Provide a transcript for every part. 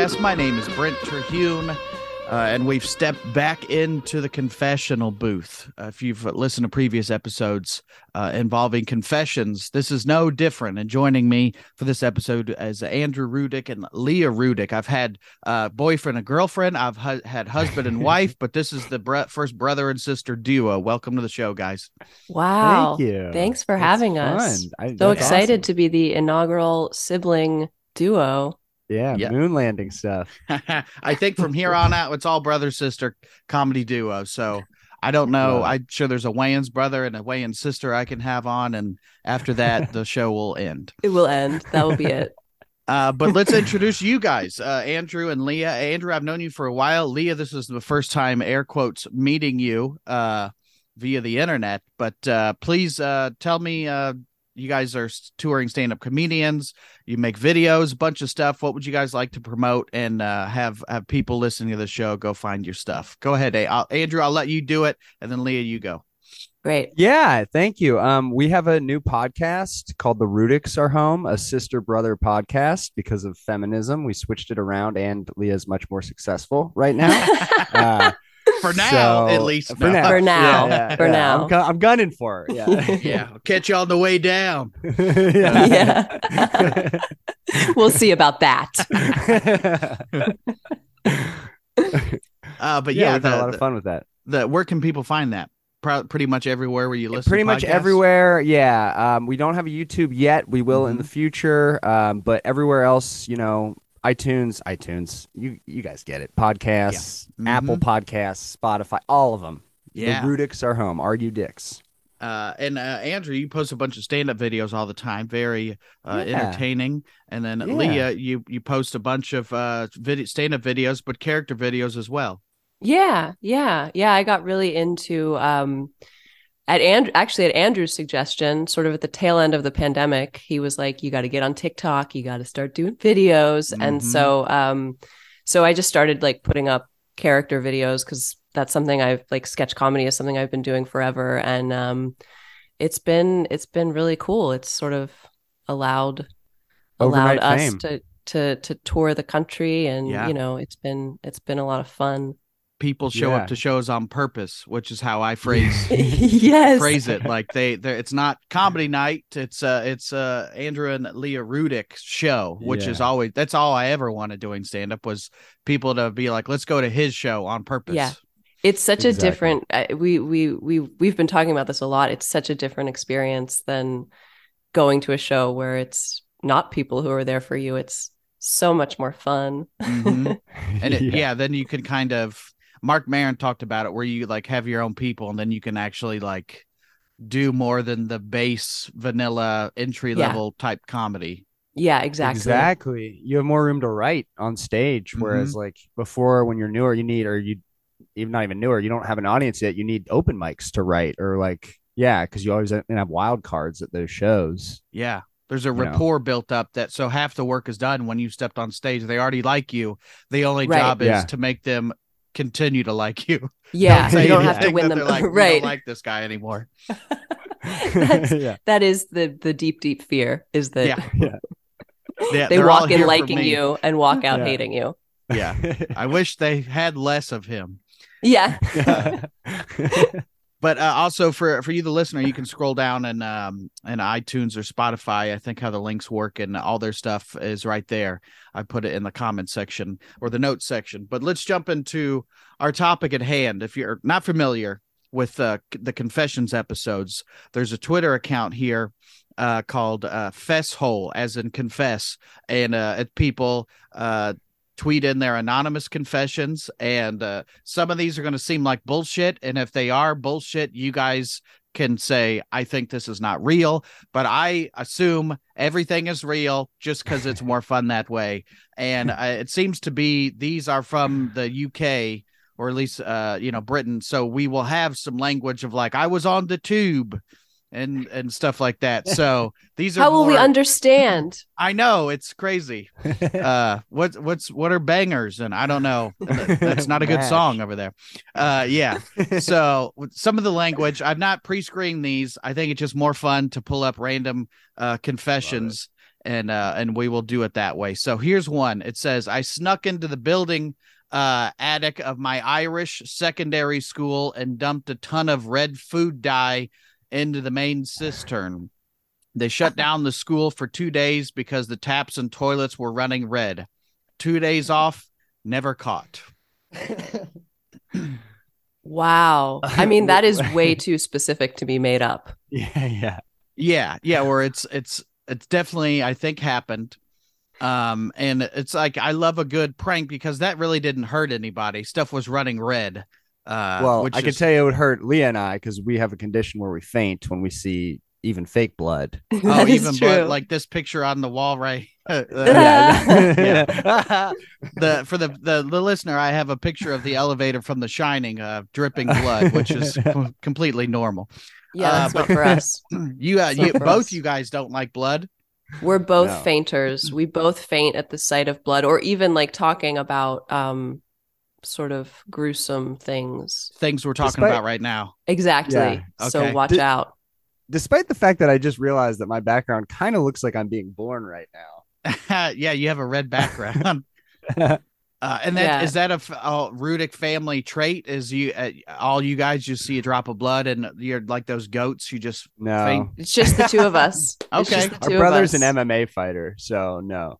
Podcast. My name is Brent Terhune, uh, and we've stepped back into the confessional booth. Uh, if you've listened to previous episodes uh, involving confessions, this is no different. And joining me for this episode is Andrew Rudick and Leah Rudick. I've had uh, boyfriend and girlfriend, I've hu- had husband and wife, but this is the br- first brother and sister duo. Welcome to the show, guys. Wow. Thank you. Thanks for That's having fun. us. I- So excited awesome. to be the inaugural sibling duo. Yeah, Yeah. moon landing stuff. I think from here on out, it's all brother sister comedy duo. So I don't know. Love. I'm sure there's a Wayans brother and a Wayans sister I can have on, and after that, the show will end. It will end. That will be it. Uh, but let's introduce you guys, uh, Andrew and Leah. Andrew, I've known you for a while. Leah, this is the first time, air quotes, meeting you uh, via the internet. But uh, please uh, tell me, uh, you guys are touring stand-up comedians. You make videos, a bunch of stuff. What would you guys like to promote and uh, have have people listening to the show go find your stuff? Go ahead, A- I'll, Andrew. I'll let you do it, and then Leah, you go. Great. Yeah, thank you. Um, we have a new podcast called The Rudicks Are Home, a sister brother podcast because of feminism. We switched it around, and Leah is much more successful right now. Uh, For now, at least. For now. For now. Yeah, yeah, For yeah. now. I'm, gu- I'm gunning for her. Yeah. yeah, I'll catch you on the way down. yeah. Yeah. we'll see about that. Uh, but yeah, yeah, we've had a lot of fun with that. the where can people find that? Pro- pretty much everywhere where you listen. pretty to much podcasts? everywhere yeah um we don't have a youtube yet we will in Mhm. the future um but everywhere else you know itunes itunes you you guys get it podcasts Yeah. apple podcasts spotify all of them Yeah. the rudicks are home argue dicks Uh, and uh, Andrew, you post a bunch of stand-up videos all the time, very uh, Yeah. entertaining. And then Yeah. Leah, you you post a bunch of uh video stand-up videos, but character videos as well. Yeah, yeah, yeah. I got really into um at and actually at Andrew's suggestion, sort of at the tail end of the pandemic, he was like, "You got to get on TikTok. You got to start doing videos." And Mhm. so, um, so I just started like putting up character videos because that's something I've like sketch comedy is something I've been doing forever, and um, it's been it's been really cool. It's sort of allowed allowed Overnight us fame. to to to tour the country, and Yeah. you know, it's been it's been a lot of fun. People show Yeah. up to shows on purpose, which is how I phrase yes. phrase it. Like they, they, it's not comedy night. It's uh, it's uh, Andrew and Leah Rudick show, which is always that's all I ever wanted doing stand-up was people to be like, let's go to his show on purpose. Yeah. It's such Exactly. a different uh, we we we we've been talking about this a lot. It's such a different experience than going to a show where it's not people who are there for you. It's so much more fun. Mhm. and it, yeah. then you can kind of Marc Maron talked about it where you like have your own people and then you can actually like do more than the base vanilla entry Yeah. level type comedy Yeah, exactly. Exactly. You have more room to write on stage. Mm-hmm. Whereas like before when you're newer, you need or you even not even newer, you don't have an audience yet. You need open mics to write or like yeah, because you always have wild cards at those shows. yeah there's a You know. rapport built up that so half the work is done when you stepped on stage they already like you the only Right. job is Yeah. to make them continue to like you Yeah, say you don't have to win them. like, right. don't like this guy anymore That's- yeah. that is the the deep deep fear is that Yeah. Yeah. Yeah, they walk in liking you and walk out Yeah. hating you. yeah i wish they had less of him Yeah. But uh, also for for you the listener you can scroll down and um and itunes or spotify i think how the links work and all their stuff is right there. I put it in the comment section or the notes section. But let's jump into our topic at hand. If you're not familiar with uh, the confessions episodes there's a twitter account here uh called uh fesshole as in confess and uh people uh tweet in their anonymous confessions and uh, some of these are going to seem like bullshit and if they are bullshit you guys can say i think this is not real but i assume everything is real just because it's more fun that way. And uh, it seems to be these are from the uk or at least uh you know britain so we will have some language of like i was on the tube and and stuff like that so these are How will we understand? i know it's crazy uh what what's what are bangers and i don't know that's not a good Mash. song over there uh yeah so with some of the language i've not pre-screened these i think it's just more fun to pull up random uh confessions and uh and we will do it that way. So here's one. It says I snuck into the building uh attic of my Irish secondary school and dumped a ton of red food dye into the main cistern. They shut down the school for 2 days because the taps and toilets were running red. 2 days off, never caught. Wow. I mean, that is way too specific to be made up. Yeah, yeah. Yeah, yeah, where it's it's it's definitely I think happened. Um and it's like I love a good prank because that really didn't hurt anybody. Stuff was running red. Uh well, which I can tell you it would hurt Leah and I because we have a condition where we faint when we see even fake blood. Oh, even true. blood like this picture on the wall right. uh, yeah. the for the, the the listener, I have a picture of the elevator from The Shining, uh, dripping blood, which is com- completely normal. yeah, that's Uh, not for us. You, uh, you for both us. you guys don't like blood. We're both No. fainters. We both faint at the sight of blood or even like talking about um sort of gruesome things. Things we're talking Despite- about right now. Exactly. Yeah, So okay. watch Did- out. Despite the fact that I just realized that my background kind of looks like I'm being born right now. yeah, you have a red background. Uh, and that is Yeah. that a, f- a Rudick family trait? Is you uh, all you guys just see a drop of blood and you're like those goats? You just No. Faint. It's just the two of us. It's Okay. just the Our two of brother's an us. MMA fighter, so no.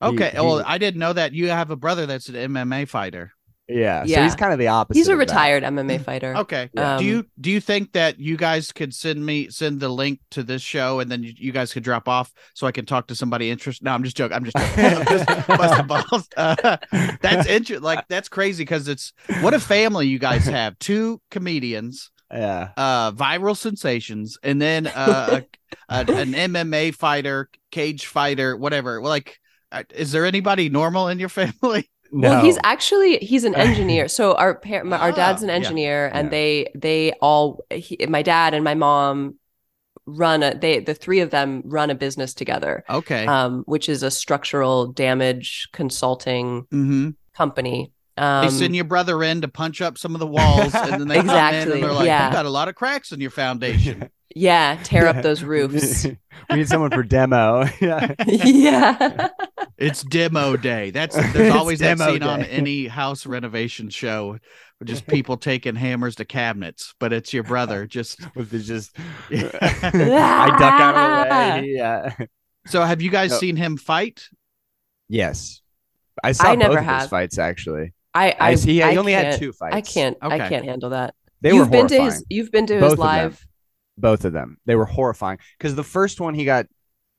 He- okay. he- well, I didn't know that you have a brother that's an MMA fighter. Yeah, so Yeah. he's kind of the opposite. He's a of that. retired MMA fighter. Okay. Yeah. do Um, you do you think that you guys could send me send the link to this show and then you, you guys could drop off so I can talk to somebody interested? No, I'm just joking. I'm just joking. I'm just busting balls. Uh, that's interesting. Like that's crazy because it's what a family you guys have. Two comedians, Yeah. uh, viral sensations, and then uh, a, a, an MMA fighter, cage fighter, whatever. Well, like, uh, is there anybody normal in your family? No. Well, he's actually he's an engineer. So our par- my, our dad's Ah, an yeah. engineer, and Yeah. they they all he, my dad and my mom run a they the three of them run a business together, Okay. um, which is a structural damage consulting mm-hmm. company. Um, They send your brother in to punch up some of the walls, and then they come in and they're like, yeah. "You got a lot of cracks in your foundation." yeah, tear up those roofs. we need someone for demo. yeah. yeah, it's demo day. That's there's always that demo scene on any house renovation show, just people taking hammers to cabinets, but it's your brother. Just With the just I duck out of the way. Yeah. so, have you guys No. seen him fight? Yes. I saw I never both of his fights actually. I I, I, see. He I only had can't- two fights. I can't I can't handle that. They you've were been to his you've been to Both his of them. live. Both of them. They were horrifying because the first one he got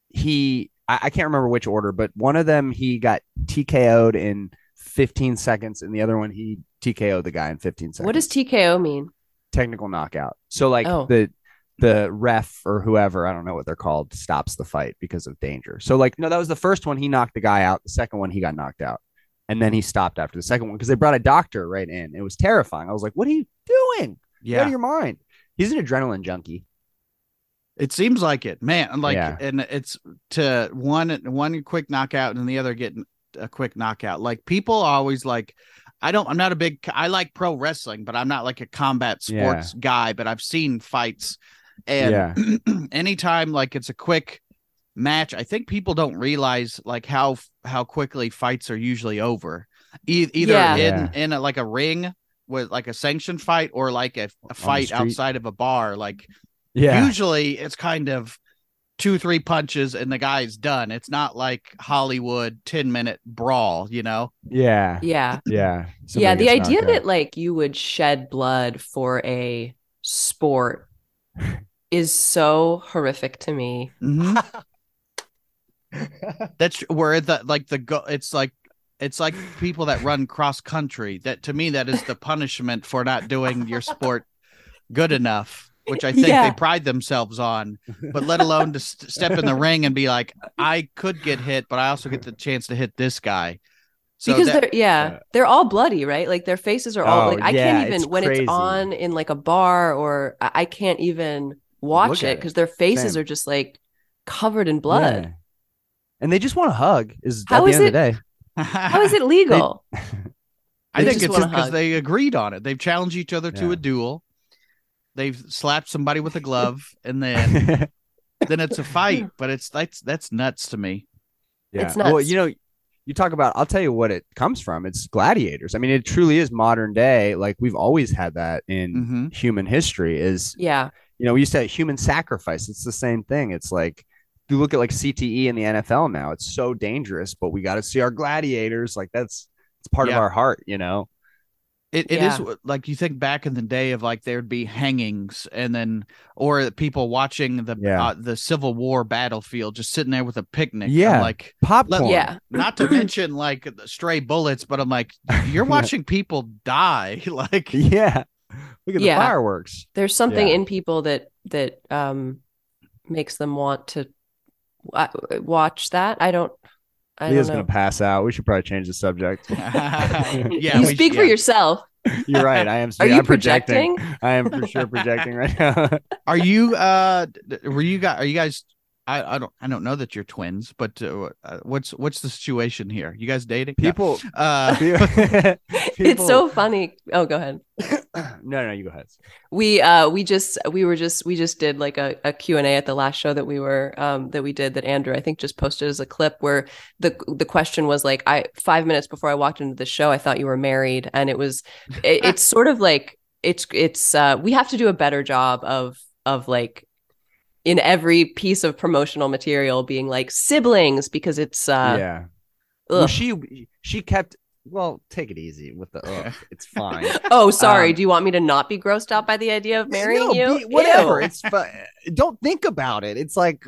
he I, I can't remember which order, but one of them he got TKO'd in 15 seconds, and the other one he TKO'd the guy in 15 seconds. What does TKO mean? technical knockout? So like Oh. the the ref or whoever I don't know what they're called stops the fight because of danger. So like no, that was the first one. He knocked the guy out. The second one he got knocked out, and then he stopped after the second one because they brought a doctor right in. It was terrifying. I was like, "What are you doing? Get out of your mind." He's an adrenaline junkie. It seems like it, man. Like, Yeah. and it's to one one quick knockout and the other getting a quick knockout. Like people always like. I don't. I'm not a big. I like pro wrestling, but I'm not like a combat sports guy. But I've seen fights, and Yeah. anytime like it's a quick match, I think people don't realize like how how quickly fights are usually over. E- either Yeah. in Yeah. in a, like a ring with like a sanctioned fight or like a, a fight outside of a bar. Like Yeah. usually it's kind of two three punches and the guy's done. It's not like Hollywood ten minute brawl. You know. Yeah. Yeah. Yeah. yeah, the idea knocked that like you would shed blood for a sport is so horrific to me. Mm-hmm. That's where the like the go. It's like it's like people that run cross country. That to me, that is the punishment for not doing your sport good enough, which I think Yeah. they pride themselves on. But let alone to st- step in the ring and be like, I could get hit, but I also get the chance to hit this guy. So because that, they're yeah, Yeah. they're all bloody, right? Like their faces are all Oh, like I yeah, can't it's even when crazy. it's on in like a bar or I I can't even watch Look it because their faces Same. are just like covered in blood. Yeah. And they just want to hug. Is How at the is end of the day. How is it legal? I They think it's because they agreed on it. They've challenged each other to a duel. They've slapped somebody with a glove, and then then it's a fight. But it's that's that's nuts to me. Yeah. It's Well, you know, you talk about. I'll tell you what it comes from. It's gladiators. I mean, it truly is modern day. Like we've always had that in hmm human history. Is yeah. you know we used to have human sacrifice. It's the same thing. It's like you look at like CTE in the NFL now. It's so dangerous, but we got to see our gladiators. Like that's it's part of our heart. You know. It, it Yeah. is like you think back in the day of like there'd be hangings and then or people watching the Yeah. uh, the Civil War battlefield just sitting there with a picnic. I'm Yeah. like Popcorn. Yeah. not to mention like the stray bullets, but I'm like you're watching people die. like Yeah. Look at the Yeah. fireworks. There's something Yeah. in people that that um makes them want to watch that. I don't. I Leah's gonna pass out. We should probably change the subject. yeah, you we- speak for yeah. yourself. You're right. I am. Are I'm you projecting? I am for sure projecting right now. Are you uh were you guys are you guys I, I don't I don't know that you're twins, but uh, uh, what's what's the situation here? You guys dating? No. People. uh It's so funny. Oh, go ahead. no, no, you go ahead. we uh we just we were just we just did like a, a q&a at the last show that we were um that we did that andrew i think just posted as a clip where the the question was like i five minutes before i walked into the show i thought you were married and it was it, it's sort of like it's it's uh we have to do a better job of of like in every piece of promotional material being like siblings because it's uh yeah. Well, she she kept. Well, take it easy with the. Ugh, it's fine. oh sorry um, do you want me to not be grossed out by the idea of marrying No, you be- whatever. Ew. It's fun. Don't think about it. It's like.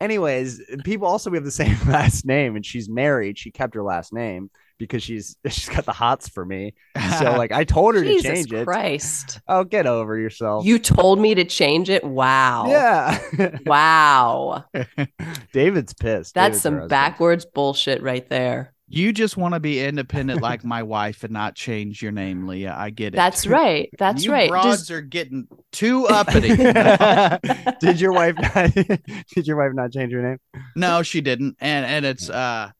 Anyways, people also we have the same last name, and she's married. She kept her last name because she's she's got the hots for me. So like I told her to change it. christ Oh, get over yourself. You told me to change it. Wow. yeah. Wow. David's pissed. That's David's some backwards bullshit right there. You just want to be independent like my wife and not change your name, Leah. I get it. That's right. That's you right. Broads Just- are getting too uppity. did your wife not did your wife not change her name? no, she didn't. And and it's uh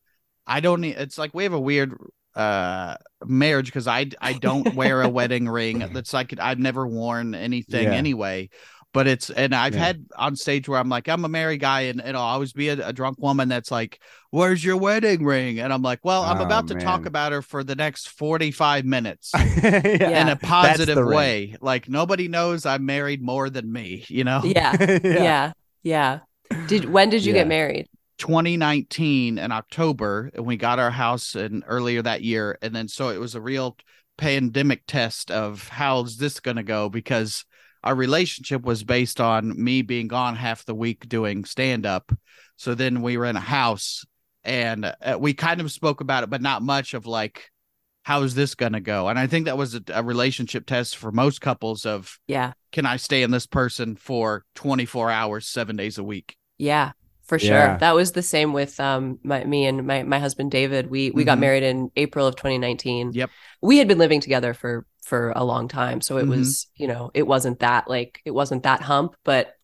I don't need it's like we have a weird uh marriage because I I don't wear a wedding ring. That's like I've never worn anything Yeah. anyway. But it's and I've Yeah. had on stage where I'm like I'm a married guy and it'll always be a, a drunk woman that's like, "Where's your wedding ring?" And I'm like, "Well, I'm Oh, about to talk about her for the next 45 minutes." yeah. in a positive ring. way. Like nobody knows I'm married more than me, you know? yeah. Yeah. Yeah. Did when did you Yeah. get married? 2019 in October, and we got our house in earlier that year. And then so it was a real pandemic test of how's this gonna go because our relationship was based on me being gone half the week doing stand up. So then we were in a house and uh, we kind of spoke about it, but not much of like, how's this going to go? And I think that was a, a relationship test for most couples of, Yeah. can I stay in this person for 24 hours, seven days a week? Yeah. For sure. Yeah. That was the same with um my me and my my husband David. We we got Mhm. married in April of 2019. Yep. We had been living together for for a long time, so it Mhm. was, you know, it wasn't that like it wasn't that hump, but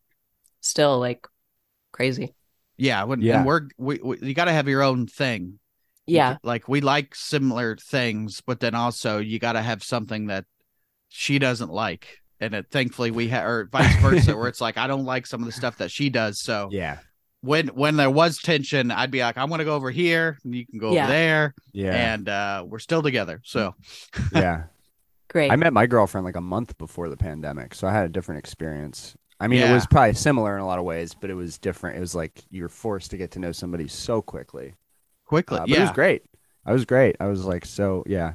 still like crazy. Yeah. When, Yeah. And we're, we, we you got to have your own thing. Yeah. like we like similar things, but then also you got to have something that she doesn't like. And it, thankfully we have, or vice versa, where it's like, I don't like some of the stuff that she does. So Yeah. when, when there was tension, I'd be like, I'm going to go over here and you can go Yeah. over there. Yeah. And, uh, we're still together. So yeah. Great. I met my girlfriend like a month before the pandemic, so I had a different experience. I mean, it was probably similar in a lot of ways, but it was different. It was like you're forced to get to know somebody so quickly. quickly. Uh, but it was great. I was great. I was like, so yeah.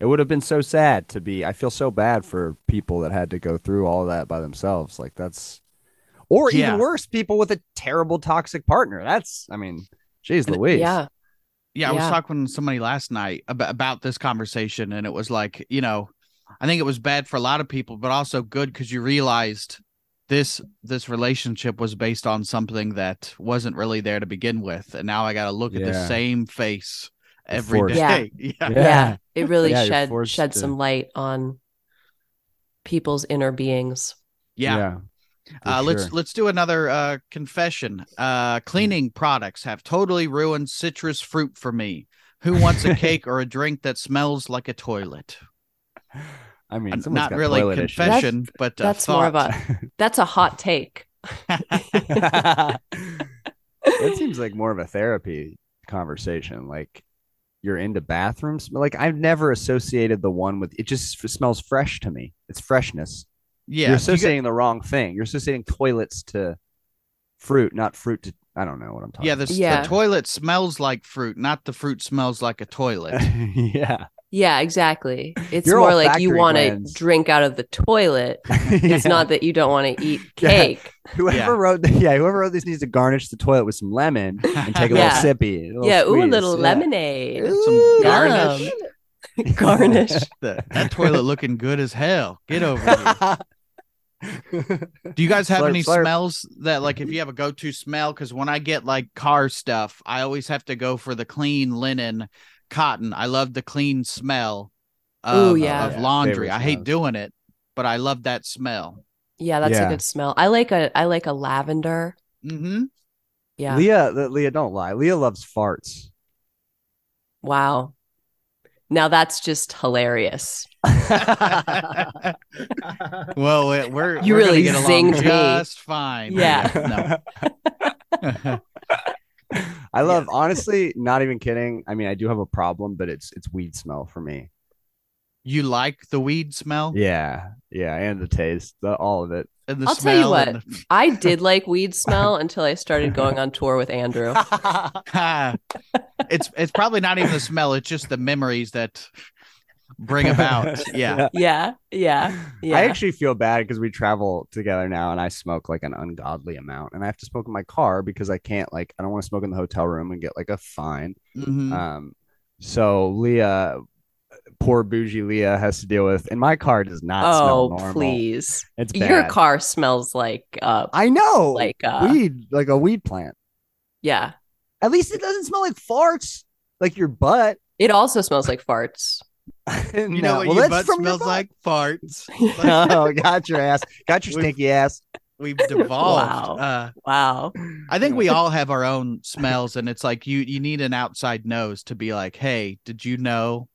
It would have been so sad to be. I feel so bad for people that had to go through all of that by themselves. Like that's, or Yeah. even worse, people with a terrible toxic partner. That's, I mean, geez, Louise. yeah. Yeah, I was talking to somebody last night about, about this conversation, and it was like, you know, I think it was bad for a lot of people, but also good because you realized this this relationship was based on something that wasn't really there to begin with, and now I got to look at the same face You're every forced. day. Yeah. Yeah. Yeah. It really Yeah, shed shed to- some light on people's inner beings. yeah. for Uh, let's let's do another uh, confession. Uh, cleaning products have totally ruined citrus fruit for me. Who wants a cake or a drink that smells like a toilet? I mean, Uh, Not got really toilet issues. confession, but uh, That's more of a that's a hot take. that seems like more of a therapy conversation. Like you're into bathrooms. Like I've never associated the one with it. Just f- smells fresh to me. It's freshness. Yeah, you're if you associating the wrong thing. You're associating toilets to fruit, not fruit to. I don't know what I'm talking. yeah, the, s- Yeah. the toilet smells like fruit, not the fruit smells like a toilet. yeah. Yeah, exactly. It's Your more like you want to drink out of the toilet. It's Yeah. not that you don't want to eat Yeah. cake. Whoever Yeah. wrote, the, yeah, whoever wrote this needs to garnish the toilet with some lemon and take a Yeah. little sippy. a little yeah, ooh, a little Yeah. lemonade. Some garnish. Yum. Garnish. The- that toilet looking good as hell. Get over here. Do you guys have Slurp, any slurp. smells that like if you have a go-to smell? Because when I get like car stuff, I always have to go for the clean linen cotton. I love the clean smell of, Ooh, yeah. of laundry. favorite I hate smells. doing it, but I love that smell. Yeah, that's Yeah. a good smell. I like a I like a lavender. Mm-hmm. Yeah. Leah, the- Leah, don't lie. Leah loves farts. Wow. Now that's just hilarious. well, we- we're You we're gonna really get along zinged me. just fine. Yeah. no. I love honestly, not even kidding. I mean, I do have a problem, but it's it's weed smell for me. you like the weed smell Yeah, yeah, and the taste, the, all of it. and the I'll tell you what. the- I did like weed smell until I started going on tour with Andrew. it's it's probably not even the smell; it's just the memories that bring about. Yeah, Yeah. Yeah. Yeah. I actually feel bad because we travel together now, and I smoke like an ungodly amount, and I have to smoke in my car because I can't like I don't want to smoke in the hotel room and get like a fine. Mhm. Um, so Leah, poor bougie Leah, has to deal with, and my car does not smell oh, normal. please. It's Your car smells like uh I know, like uh weed, like a weed plant. yeah. At least it doesn't smell like farts, like your butt. It also smells like farts. You No, know what well, your that's butt from your smells butt. like? Farts. oh, got your ass, got your We've- stinky ass. We've devolved. Wow. Uh, Wow. I think we all have our own smells, and it's like you you need an outside nose to be like, "Hey, did you know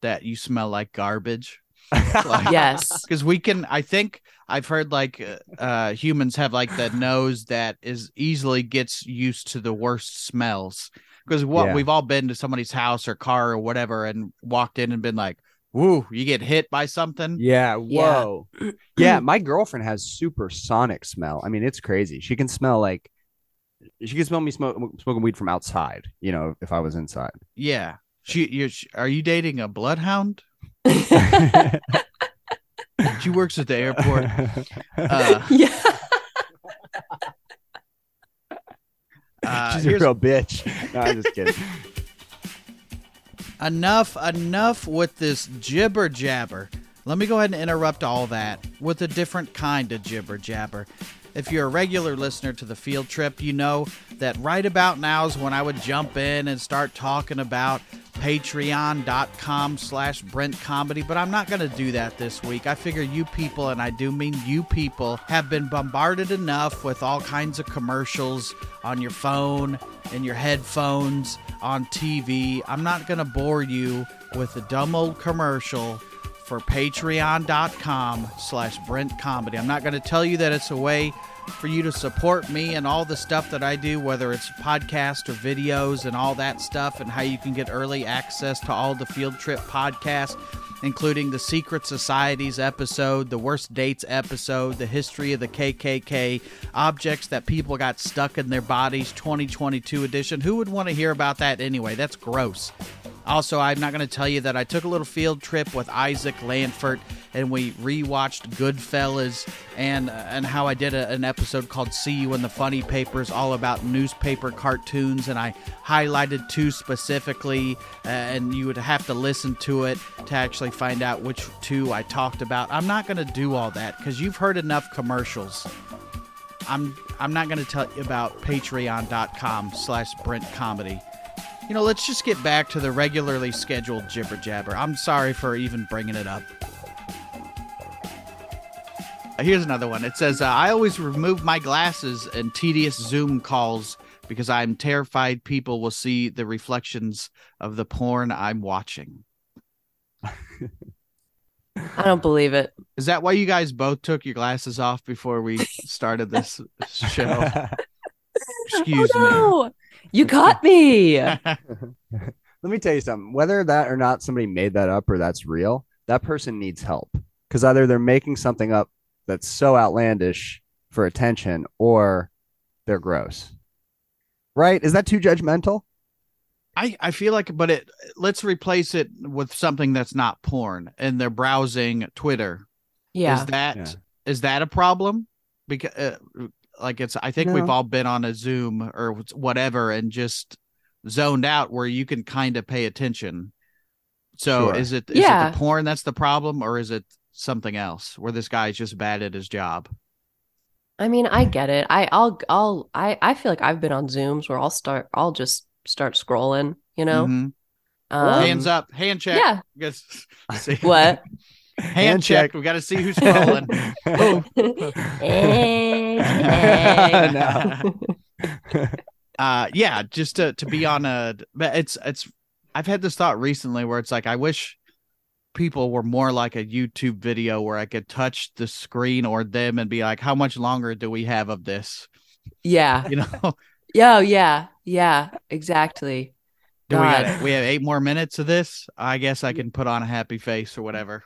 that you smell like garbage?" Like- Yes. because we can i think i've heard like uh, uh humans have like the nose that is easily gets used to the worst smells because what Yeah. we've all been to somebody's house or car or whatever and walked in and been like woo you get hit by something Yeah. Yeah. Whoa. Yeah. My girlfriend has supersonic smell. I mean, it's crazy. She can smell like she can smell me smoke, smoking weed from outside. You know, if I was inside. yeah she you are you dating a bloodhound she works at the airport uh, yeah. She's a real bitch. No, I'm just kidding. enough enough with this jibber jabber let me go ahead and interrupt all that with a different kind of jibber jabber if you're a regular listener to the field trip you know that right about now is when i would jump in and start talking about patreon.com slash brent comedy but i'm not going to do that this week. I figure you people and i do mean you people have been bombarded enough with all kinds of commercials on your phone in your headphones on tv i'm not going to bore you with a dumb old commercial for patreon.com slash brent comedy. I'm not going to tell you that it's a way for you to support me and all the stuff that i do whether it's podcast or videos and all that stuff and how you can get early access to all the field trip podcasts including the secret societies episode the worst dates episode the history of the kkk objects that people got stuck in their bodies 2022 edition. Who would want to hear about that anyway? That's gross also, I'm not going to tell you that I took a little field trip with Isaac Lanfert and we rewatched Goodfellas and uh, and how I did a, an episode called "See You in the Funny Papers," all about newspaper cartoons, and I highlighted two specifically, uh, and you would have to listen to it to actually find out which two I talked about. I'm not going to do all that because you've heard enough commercials. I'm I'm not going to tell you about Patreon.com/slash Brent Comedy. You know, let's just get back to the regularly scheduled jibber jabber. I'm sorry for even bringing it up. Uh, Here's another one. It says, uh, I always remove my glasses in tedious Zoom calls because I'm terrified people will see the reflections of the porn I'm watching. I don't believe it. Is that why you guys both took your glasses off before we started this show? Excuse oh, no. You caught me. me. Let me tell you something. Whether that or not somebody made that up or that's real, that person needs help because either they're making something up that's so outlandish for attention or they're gross. Right? Is that too judgmental? I, I feel like, but it let's replace it with something that's not porn, and they're browsing Twitter. Yeah. Is that is Yeah. that a problem? Because uh, like it's, I think we've all been on a Zoom or whatever and just zoned out where you can kind of pay attention. So Sure. is it is Yeah. it the porn that's the problem, or is it something else where this guy's just bad at his job? I mean, I get it. I I'll I'll I I feel like I've been on Zooms where I'll start I'll just start scrolling, you know. Mhm. Um, Hands up, hand check. Yeah. Guess, see. What? Hand, check. We got to see who's scrolling. no. uh yeah just to to be on a but it's it's i've had this thought recently where it's like i wish people were more like a youtube video where i could touch the screen or them and be like how much longer do we have of this yeah. you know Yeah, yeah. Yeah, exactly. do we got we have eight more minutes of this i guess i can put on a happy face or whatever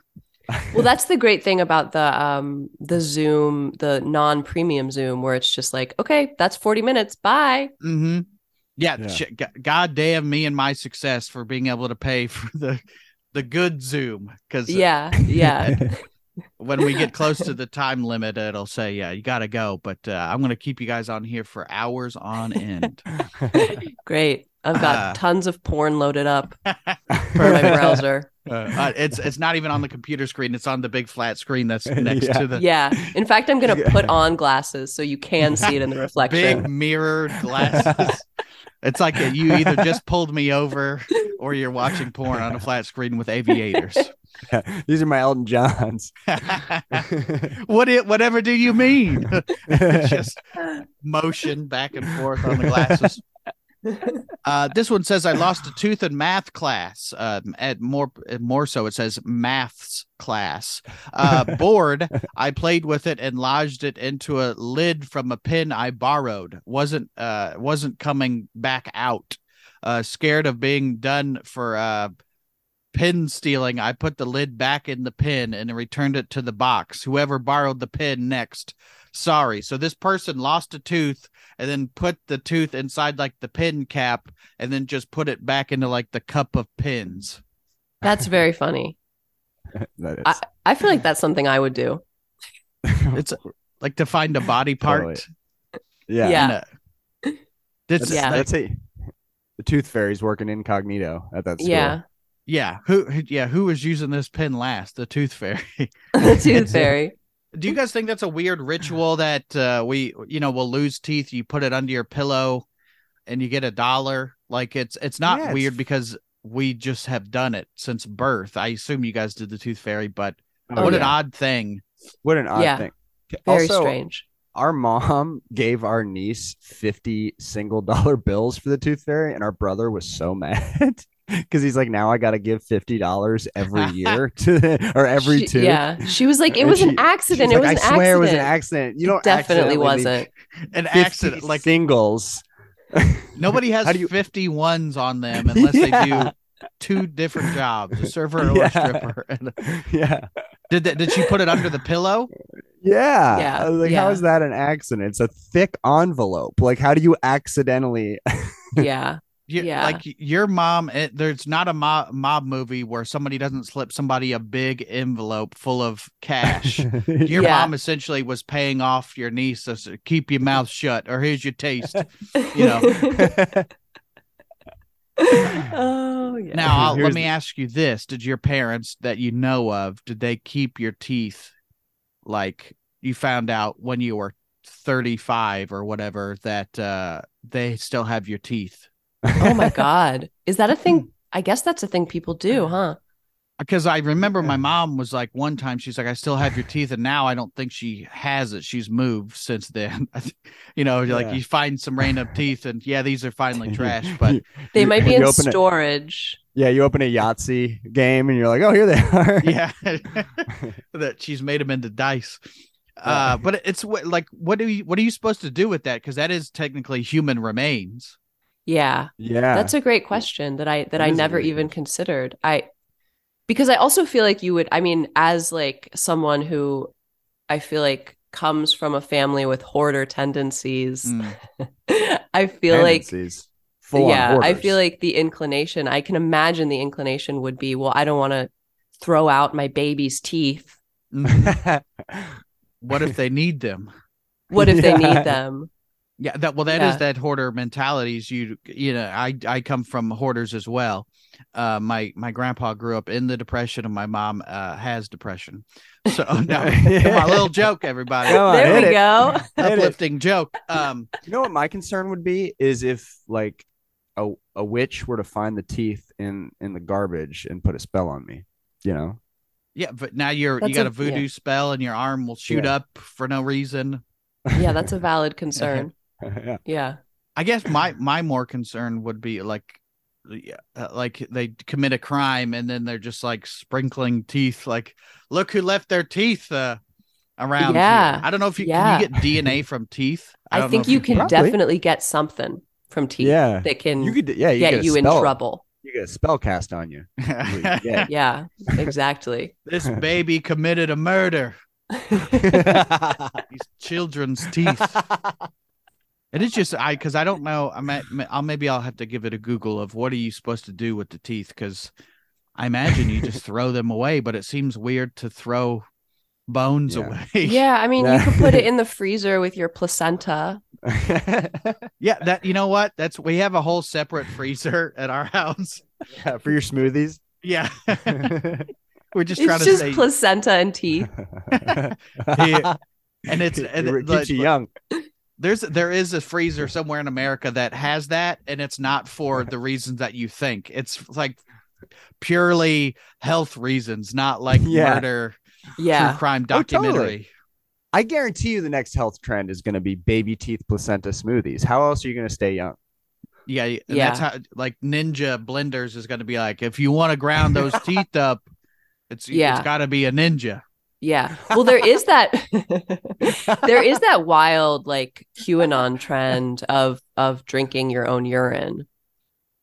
Well, that's the great thing about the um the Zoom, the non-premium Zoom where it's just like, okay, that's 40 minutes. Bye. mm-hmm yeah, Yeah. sh- god damn me and my success for being able to pay for the the good zoom because Yeah. Yeah. when we get close to the time limit, it'll say, "Yeah, you got to go." But uh, I'm going to keep you guys on here for hours on end. Great. I've got Uh. tons of porn loaded up for my browser. Uh, it's it's not even on the computer screen; it's on the big flat screen that's next Yeah. to the Yeah. In fact, I'm going to put on glasses so you can see it in the reflection. big mirrored glasses. it's like you either just pulled me over or you're watching porn on a flat screen with aviators. These are my Elton Johns. what it whatever do you mean? It's just motion back and forth on the glasses. Uh, this one says I lost a tooth in math class. Uh, at more more so, it says maths class. Uh, bored, I played with it and lodged it into a lid from a pin I borrowed. wasn't uh wasn't coming back out. Uh, scared of being done for uh pin stealing, I put the lid back in the pin and returned it to the box. Whoever borrowed the pin next, sorry. So this person lost a tooth and then put the tooth inside like the pin cap and then just put it back into like the cup of pins. That's very funny. That is- I- I feel like that's something I would do. It's like to find a body part. Totally. yeah. Yeah. And, this That's, Yeah. that's it. The tooth fairy's working incognito at that school. Yeah. yeah. Who who- yeah, who was using this pin last? The tooth fairy. the tooth fairy. Do you guys think that's a weird ritual that uh, we, you know, will lose teeth? You put it under your pillow, and you get a dollar. Like it's it's not Yeah, weird f- because we just have done it since birth. I assume you guys did the tooth fairy, but Oh, what an odd thing. What an odd Yeah. thing. Very also, strange. Our mom gave our niece 50 single dollar bills for the tooth fairy, and our brother was so mad because he's like, now I got to give $50 every year to or every She- two. Yeah. She was like, it And was an accident. She's It was like, an I swear it was an accident. accident. You don't Definitely wasn't. An accident. Like singles. nobody has How do you- 50 ones on them unless they do two different jobs, a server or Yeah. a stripper. And yeah. did that, did she put it under the pillow? Yeah. Yeah, like, how yeah. is that an accident? It's a thick envelope. Like, how do you accidentally? Yeah. You, Yeah. Like your mom, it, there's not a mob, mob movie where somebody doesn't slip somebody a big envelope full of cash. Your Yeah. mom essentially was paying off your niece as a, keep your mouth shut or here's your taste. You know. oh yeah. Now, I'll, let me ask you this: Did your parents that you know of did they keep your teeth like you found out when you were 35 or whatever that uh they still have your teeth? Oh my god. Is that a thing? I guess that's a thing people do, huh? because I remember my mom was like one time she's like I still have your teeth and now I don't think she has it. She's moved since then. You know like you find some random teeth and yeah these are finally trash but They might be in open it- storage. yeah, you open a Yahtzee game and you're like, oh, here they are. yeah. That she's made them into dice. Uh but it's what like what do you what are you supposed to do with that? Because that is technically human remains Yeah. yeah. That's a great question that I that, That I never even question. considered. I because I also feel like you would I mean as like someone who I feel like comes from a family with hoarder tendencies. Mm. I feel like Tendencies. Full yeah, I feel like the inclination, I can imagine the inclination would be, well, I don't want to throw out my baby's teeth. What if they need them What if they need them? Yeah, that well, that is Yeah. that hoarder mentalities. You you know, I I come from hoarders as well. Uh, my my grandpa grew up in the depression, and my mom uh has depression. So no, my little joke, everybody, Come on, there we it. go. Uplifting joke. Um, You know what my concern would be is if like a a witch were to find the teeth in in the garbage and put a spell on me. You know. yeah, but now you're you got a- a, voodoo yeah. spell, and your arm will shoot Yeah. up for no reason. Yeah, that's a valid concern. yeah. Yeah. I guess my my more concern would be like. yeah, uh, Like they commit a crime and then they're just like sprinkling teeth. Like, look who left their teeth uh, around. here." Yeah, I don't know if you yeah. can you get DNA from teeth. I, don't think if you can Probably. definitely get something from teeth Yeah. that can You could yeah, you get get a you in trouble. You get a spell cast on you. Yeah. Yeah, exactly. this baby committed a murder. These children's teeth. It is just I because I don't know. I might, I'll maybe I'll have to give it a Google of what are you supposed to do with the teeth because I imagine you just throw them away, but it seems weird to throw bones Yeah. away. Yeah, I mean, Yeah. you could put it in the freezer with your placenta. yeah. That you know what? That's we have a whole separate freezer at our house. Yeah, for your smoothies. Yeah, we're just trying It's to say, placenta and teeth. and it's and it it- keeps like, you young. There's there is a freezer somewhere in America that has that, and it's not for the reasons that you think. It's like purely health reasons, not like Yeah. murder, Yeah. true crime Oh, totally. documentary. I guarantee you the next health trend is going to be baby teeth placenta smoothies. How else are you going to stay young? Yeah, and Yeah. that's how like Ninja Blenders is going to be like if you want to ground those teeth up, it's Yeah. it's got to be a ninja. Yeah. Well, there is that there is that wild like QAnon trend of of drinking your own urine.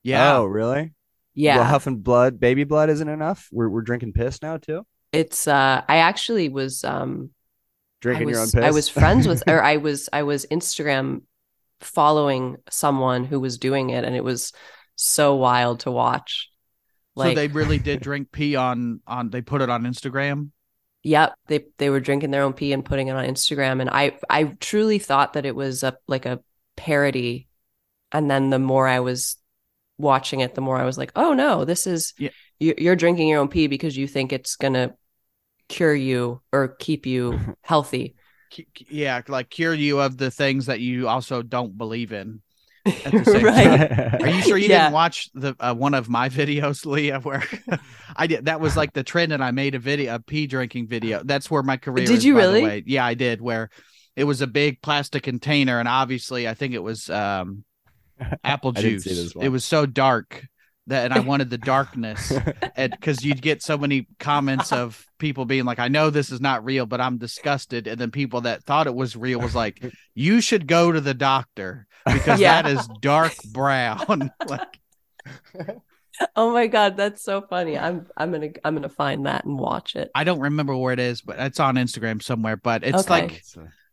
Yeah, Oh, really? Yeah. Well, huffing blood, baby blood isn't enough. We're we're drinking piss now too. It's uh I actually was um Drinking I your own piss. I was friends with or I was I was Instagram following someone who was doing it and it was so wild to watch. Like so they really did drink pee on on. They put it on Instagram. Yep, they they were drinking their own pee and putting it on Instagram, and I I truly thought that it was a like a parody, and then the more I was watching it, the more I was like, oh no, this is Yeah. you, you're drinking your own pee because you think it's gonna cure you or keep you healthy. Yeah, like cure you of the things that you also don't believe in. The same right? Are you sure you Yeah. didn't watch the uh, one of my videos, Leah? Where I did that was like the trend, and I made a video, a pee drinking video. That's where my career. Did is, you by the really? way. Yeah, I did. Where it was a big plastic container, and obviously, I think it was um, apple juice. It was so dark that, and I wanted the darkness, and because you'd get so many comments of people being like, "I know this is not real, but I'm disgusted," and then people that thought it was real was like, "You should go to the doctor." Because Yeah. that is dark brown. like, Oh my god, that's so funny. I'm I'm gonna I'm gonna find that and watch it. I don't remember where it is, but it's on Instagram somewhere. But it's Okay. like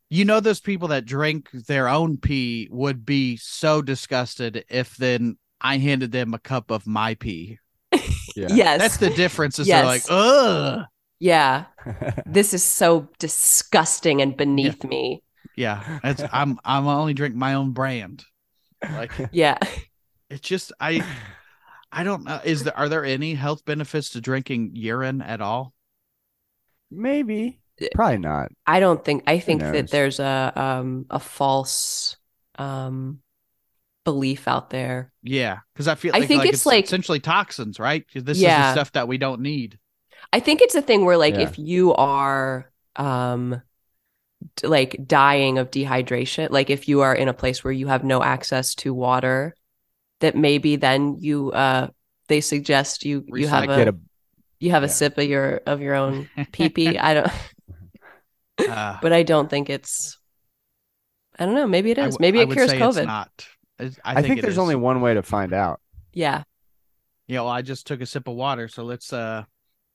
you know those people that drink their own pee would be so disgusted if then I handed them a cup of my pee. yeah. Yes, That's the difference. Is they're like, Yes. ugh. yeah. This is so disgusting and beneath me. Yeah, it's, I'm I'm only drink my own brand. Like Yeah. it's just I I don't know. Is there are there any health benefits to drinking urine at all? Maybe. Probably not. I don't think I think that there's a um a false um belief out there. Yeah, because I feel I think like it's like- essentially toxins, right? 'Cause This is Yeah. the stuff that we don't need. I think it's a thing where like Yeah. if you are um d- like dying of dehydration, like if you are in a place where you have no access to water, that maybe then you uh they suggest you you have a, a you have a sip of your of your own pee pee. I don't Uh, but I don't think it's I don't know, maybe it is. W- maybe I it would cures say it's COVID. not. It's- I, I, think, think, there's is. only one way to find out. Yeah. Yeah, well, I just took a sip of water, so let's uh,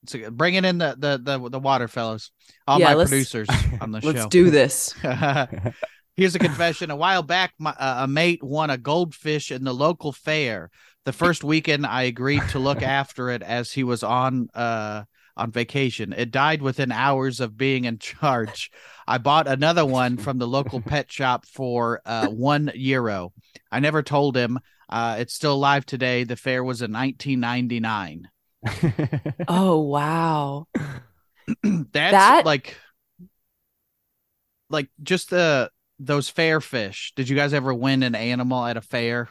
let's bring it in the the the, the water fellows, all Yeah, my producers on the show. Let's do this. Here's a confession. A while back, my, uh, a mate won a goldfish in the local fair. The first weekend, I agreed to look after it as he was on uh on vacation. It died within hours of being in charge. I bought another one from the local pet shop for uh one euro. I never told him. Uh, it's still alive today. The fair was in 1999. Oh wow. That's That- like like just the those fair fish. Did you guys ever win an animal at a fair?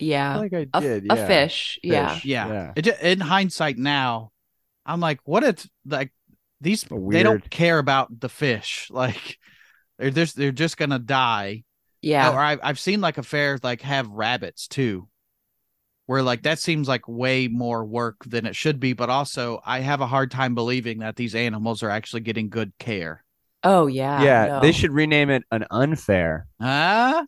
I Yeah. feel like I A, did. a yeah. fish. Yeah. Fish. Yeah. Yeah. It, in hindsight now, I'm like, what it's like these they don't care about the fish. Like they're just they're just gonna die. Yeah. Or I've I've seen like a fair like have rabbits too. Where like that seems like way more work than it should be, but also I have a hard time believing that these animals are actually getting good care. Oh yeah. Yeah, no. they should rename it an unfair. Huh?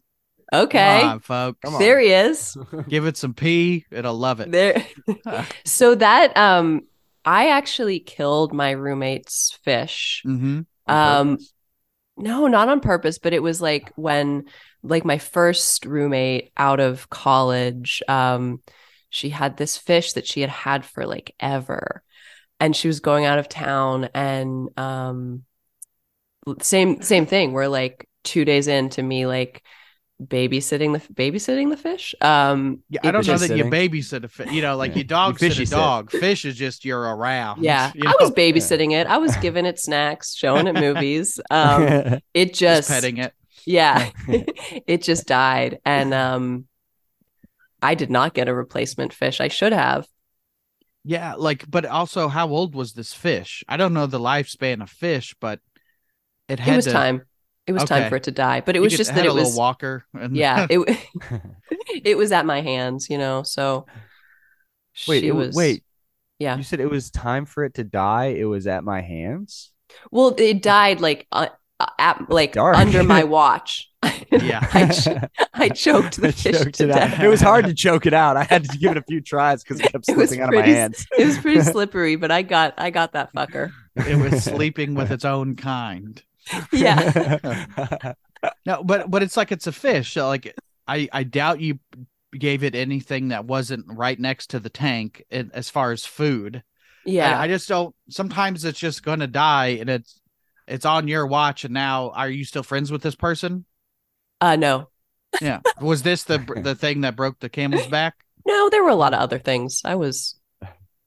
Okay. Come on, folks. Come on. There he is. Give it some pee. It'll love it. There. so that um I actually killed my roommate's fish. Mm-hmm. Um no, not on purpose, but it was like when like my first roommate out of college um she had this fish that she had had for like ever and she was going out of town and um same same thing we're like 2 days into me like babysitting the babysitting the fish um Yeah, I don't know just that you sitting. babysit a fish. You know, like Yeah. you dog You sit a fishy sit. dog. Fish is just you're around. Yeah, you I was know? babysitting it. I was giving it snacks, showing it movies. Um, it just just, petting it. yeah, it just died, and um, I did not get a replacement fish. I should have. Yeah, like, but also, how old was this fish? I don't know the lifespan of fish, but it had It was to, time. It was time for it to die, but it you was could- just that a it little was. walker. And Yeah, it it was at my hands, you know. So wait, it, was wait. Yeah. You said it was time for it to die. It was at my hands. Well, it died like uh, at like Dark. under my watch. Yeah. I, ch- I choked the I fish choked to it out. death. It was hard to choke it out. I had to give it a few tries because it kept It was slipping out of my hands. It was pretty slippery, but I got I got that fucker. it was sleeping with its own kind. Yeah. No, but but it's like it's a fish. Like, I I doubt you gave it anything that wasn't right next to the tank in, as far as food. Yeah. I, I just don't. Sometimes it's just gonna die, and it's it's on your watch. And now, are you still friends with this person? uh no. Yeah. Was this the the thing that broke the camel's back? No, there were a lot of other things. I was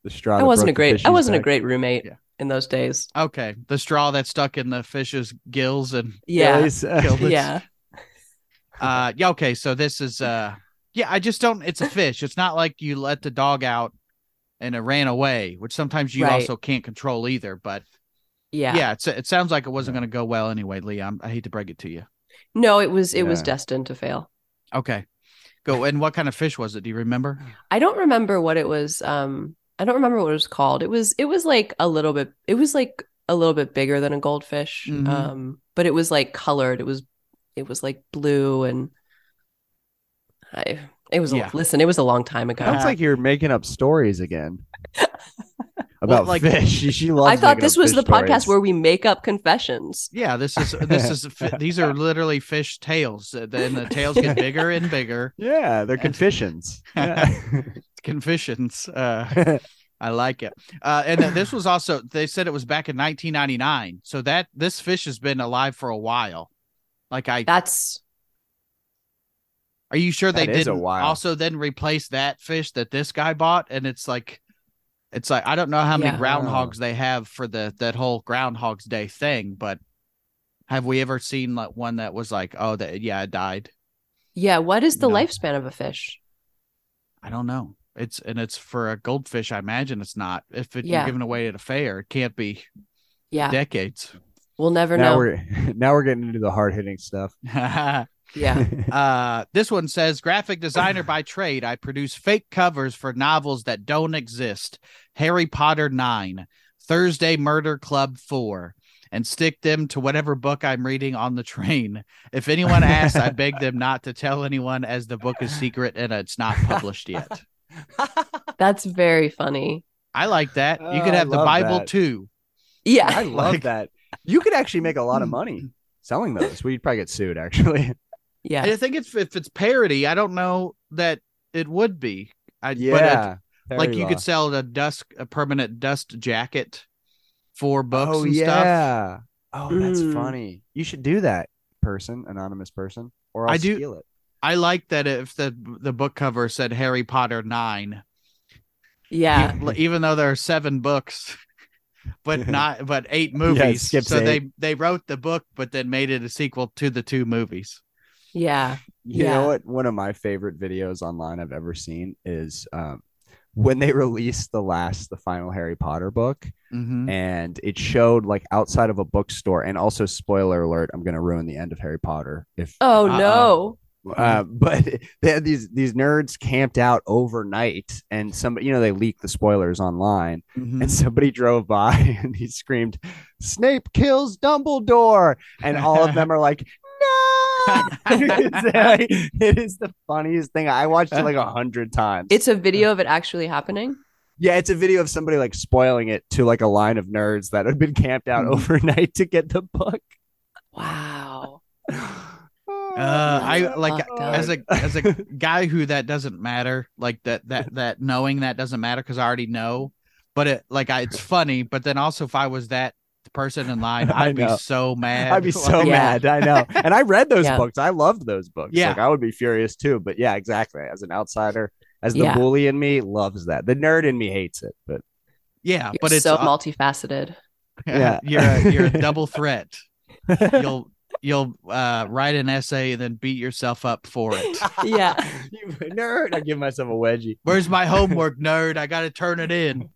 the straw. I wasn't a great I wasn't a great roommate Yeah. In those days. Okay, the straw that stuck in the fish's gills and Yeah. Gillies. killed. Yeah. uh yeah. Okay, so this is uh yeah. I just don't. It's a fish. It's not like you let the dog out and it ran away, which sometimes you Right. also can't control either. But Yeah. yeah, it's it sounds like it wasn't going to go well anyway, Lee. I'm, I hate to break it to you. No, it was it was destined to fail. Okay, go. And what kind of fish was it? Do you remember? I don't remember what it was um I don't remember what it was called. It was it was like a little bit it was like a little bit bigger than a goldfish. Mhm. Um but it was like colored. It was it was like blue and I it was Yeah. a, listen, it was a long time ago. Sounds like you're making up stories again about like- fish. She, she loves. I thought this was the podcast where we make up confessions. Yeah, this is this is these are literally fish tails. Uh, Then the tails get bigger and bigger. Yeah, they're confessions. Yeah. Confessions. Uh, I like it. Uh, and this was also they said it was back in 1999. So that this fish has been alive for a while. Like I That's are you sure they That is a didn't also then replace that fish that this guy bought? And it's like it's like I don't know how many Yeah. groundhogs they have for the that whole Groundhog's Day thing, but have we ever seen like one that was like, oh that yeah, it died? yeah, what is the No. lifespan of a fish? I don't know. It's and it's for a goldfish. I imagine it's not. If it, Yeah. you're giving away at a fair, it can't be Yeah. decades. We'll never now know. we're now we're getting into the hard hitting stuff. uh, Yeah. this one says graphic designer by trade. I produce fake covers for novels that don't exist. Harry Potter 9, Thursday Murder Club 4, and stick them to whatever book I'm reading on the train. If anyone asks, I beg them not to tell anyone as the book is secret and it's not published yet. That's very funny. I like that. You Oh, could I have the love Bible that. too. Yeah. I love Like- that. You could actually make a lot of money selling those. We'd probably get sued actually. Yeah. I think it's if it's parody, I don't know that it would be. I, but it, Yeah. like you law. could sell a dust a permanent dust jacket for books oh, and stuff. yeah. Oh, that's Mm. funny. You should do that, person, anonymous person, or I'll I do- steal it. I like that if the the book cover said Harry Potter nine, yeah. even, even though there are seven books, but not but eight movies. skips so they they wrote the book, but then made it a sequel to the two movies. Yeah. You Yeah. know what? One of my favorite videos online I've ever seen is um, when they released the last, the final Harry Potter book, Mm-hmm. and it showed like outside of a bookstore. And also, spoiler alert: I'm going to ruin the end of Harry Potter. If Oh Uh-uh. no. Uh, but they had these these nerds camped out overnight, and somebody, you know, they leaked the spoilers online, Mm-hmm. and somebody drove by and he screamed, "Snape kills Dumbledore!" and all of them are like, "No!" it's like- it is the funniest thing. I watched it like a hundred times. It's a video of it actually happening. yeah, it's a video of somebody like spoiling it to like a line of nerds that had been camped out Mhm. overnight to get the book. Wow. Uh, I like Fucked up. as a as a guy who that doesn't matter, like that that that knowing that doesn't matter because I already know. But it like I, it's funny. But then also, if I was that person in line, I I'd be so mad. I'd be so Yeah. mad. I know. And I read those Yeah. books. I loved those books. Yeah. Like I would be furious too. But yeah, exactly. As an outsider, as the Yeah. bully in me loves that. The nerd in me hates it. But yeah, You're but it's so uh, multifaceted. Yeah. you're a, you're a double threat. You'll you'll uh, write an essay and then beat yourself up for it. Yeah. you nerd. I give myself a wedgie. Where's my homework, nerd? I got to turn it in.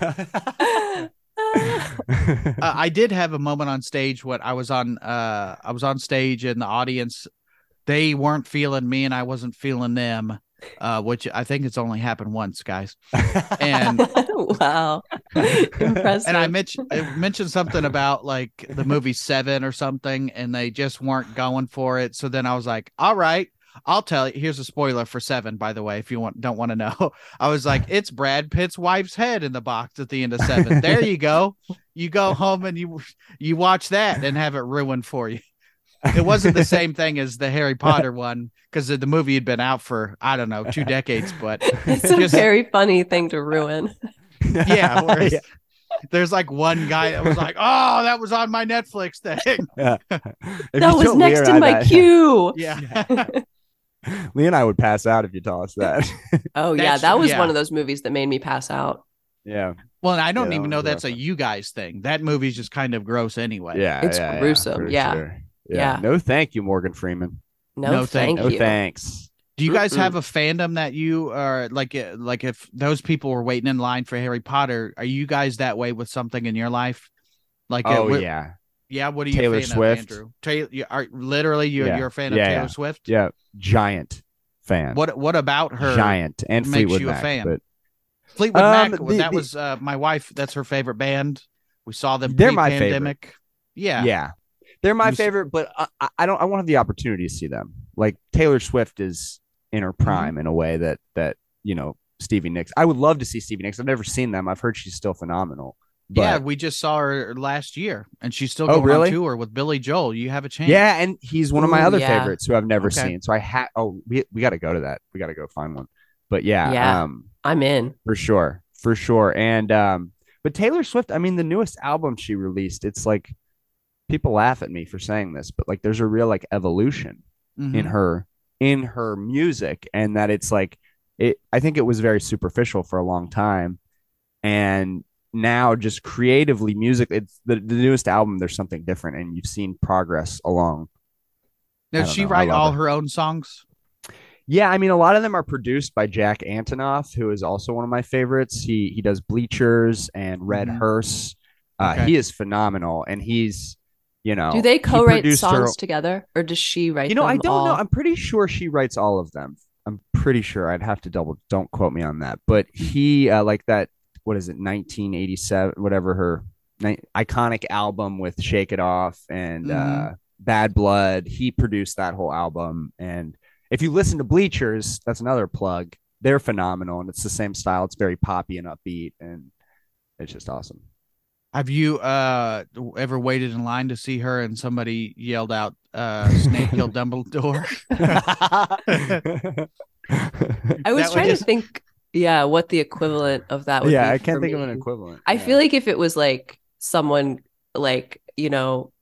Uh, I did have a moment on stage when I was on uh I was on stage and the audience they weren't feeling me and I wasn't feeling them uh which I think it's only happened once guys. And wow. Impressive. and I mentioned I mentioned something about like the movie 7 or something and they just weren't going for it. So then I was like all right I'll tell you. Here's a spoiler for 7 by the way if you want don't want to know. I was like it's Brad Pitt's wife's head in the box at the end of 7 there you go. You go home and you you watch that and have it ruined for you it wasn't the same thing as the Harry Potter one because the movie had been out for I don't know two decades but it's a very funny thing to ruin. yeah, whereas there's like one guy that was like, "Oh, that was on my Netflix thing." If that was next in my queue. Yeah, Lee and I would pass out if you told us that. Oh yeah, That's- that was yeah. one of those movies that made me pass out. yeah. well, I don't Yeah, even know was that's a you guys thing. That movie's just kind of gross anyway. Yeah. It's yeah, yeah, gruesome, for yeah. sure. Yeah. No, thank you, Morgan Freeman. No, No, thank- thank, No you. thanks. Do you guys Mm-mm. have a fandom that you are like, uh, like if those people were waiting in line for Harry Potter, are you guys that way with something in your life? Like, uh, Oh what- yeah. yeah. What are you Taylor a fan Swift. Of, Andrew? Taylor, you are literally you're Yeah. you're a fan of Yeah, Taylor yeah. Swift. Yeah. Giant fan. What What about her? Giant and makes Fleetwood you a Mac, fan? But Fleetwood Um, Mac. the- that the- was uh, my wife. That's her favorite band. We saw them They're my favorite. pre-pandemic. Yeah. yeah. They're my favorite, but I- I, I don't I won't have the opportunity to see them. Like Taylor Swift is in her prime in a way that that, you know, Stevie Nicks. I would love to see Stevie Nicks. I've never seen them. I've heard she's still phenomenal. But yeah, we just saw her last year, and she's still Oh, going really? on tour with Billy Joel. You have a chance. Yeah, and he's one of my Ooh, other yeah. favorites who I've never Okay. seen. So I had oh we we got to go to that. We got to go find one. But yeah, Yeah. um I'm in. for sure. For sure. And um but Taylor Swift, I mean the newest album she released, it's like people laugh at me for saying this, but like there's a real like evolution Mhm. in her in her music and that it's like it I think it was very superficial for a long time and now just creatively music it's the, the newest album there's something different and you've seen progress along Does she know. Write all her. her own songs? Yeah, I mean, a lot of them are produced by Jack Antonoff, who is also one of my favorites. He he does Bleachers and Red Mhm. Hearse. Uh, Okay. He is phenomenal, and he's you know Do they co-write produced her- songs together, or does she write? You know, I don't know. I'm pretty sure she writes all of them. I'm pretty sure. I'd have to double. Don't quote me on that. But he uh, like that. What is it? 1987, whatever her ni- iconic album with "Shake It Off" and Mhm. uh, "Bad Blood." He produced that whole album. And if you listen to Bleachers, that's another plug. They're phenomenal, and it's the same style. It's very poppy and upbeat, and it's just awesome. Have you uh ever waited in line to see her and somebody yelled out uh Snape killed Dumbledore? I was That trying would to think, yeah, what the equivalent of that would be. yeah, I can't think of an equivalent. I Yeah. feel like if it was like someone like you know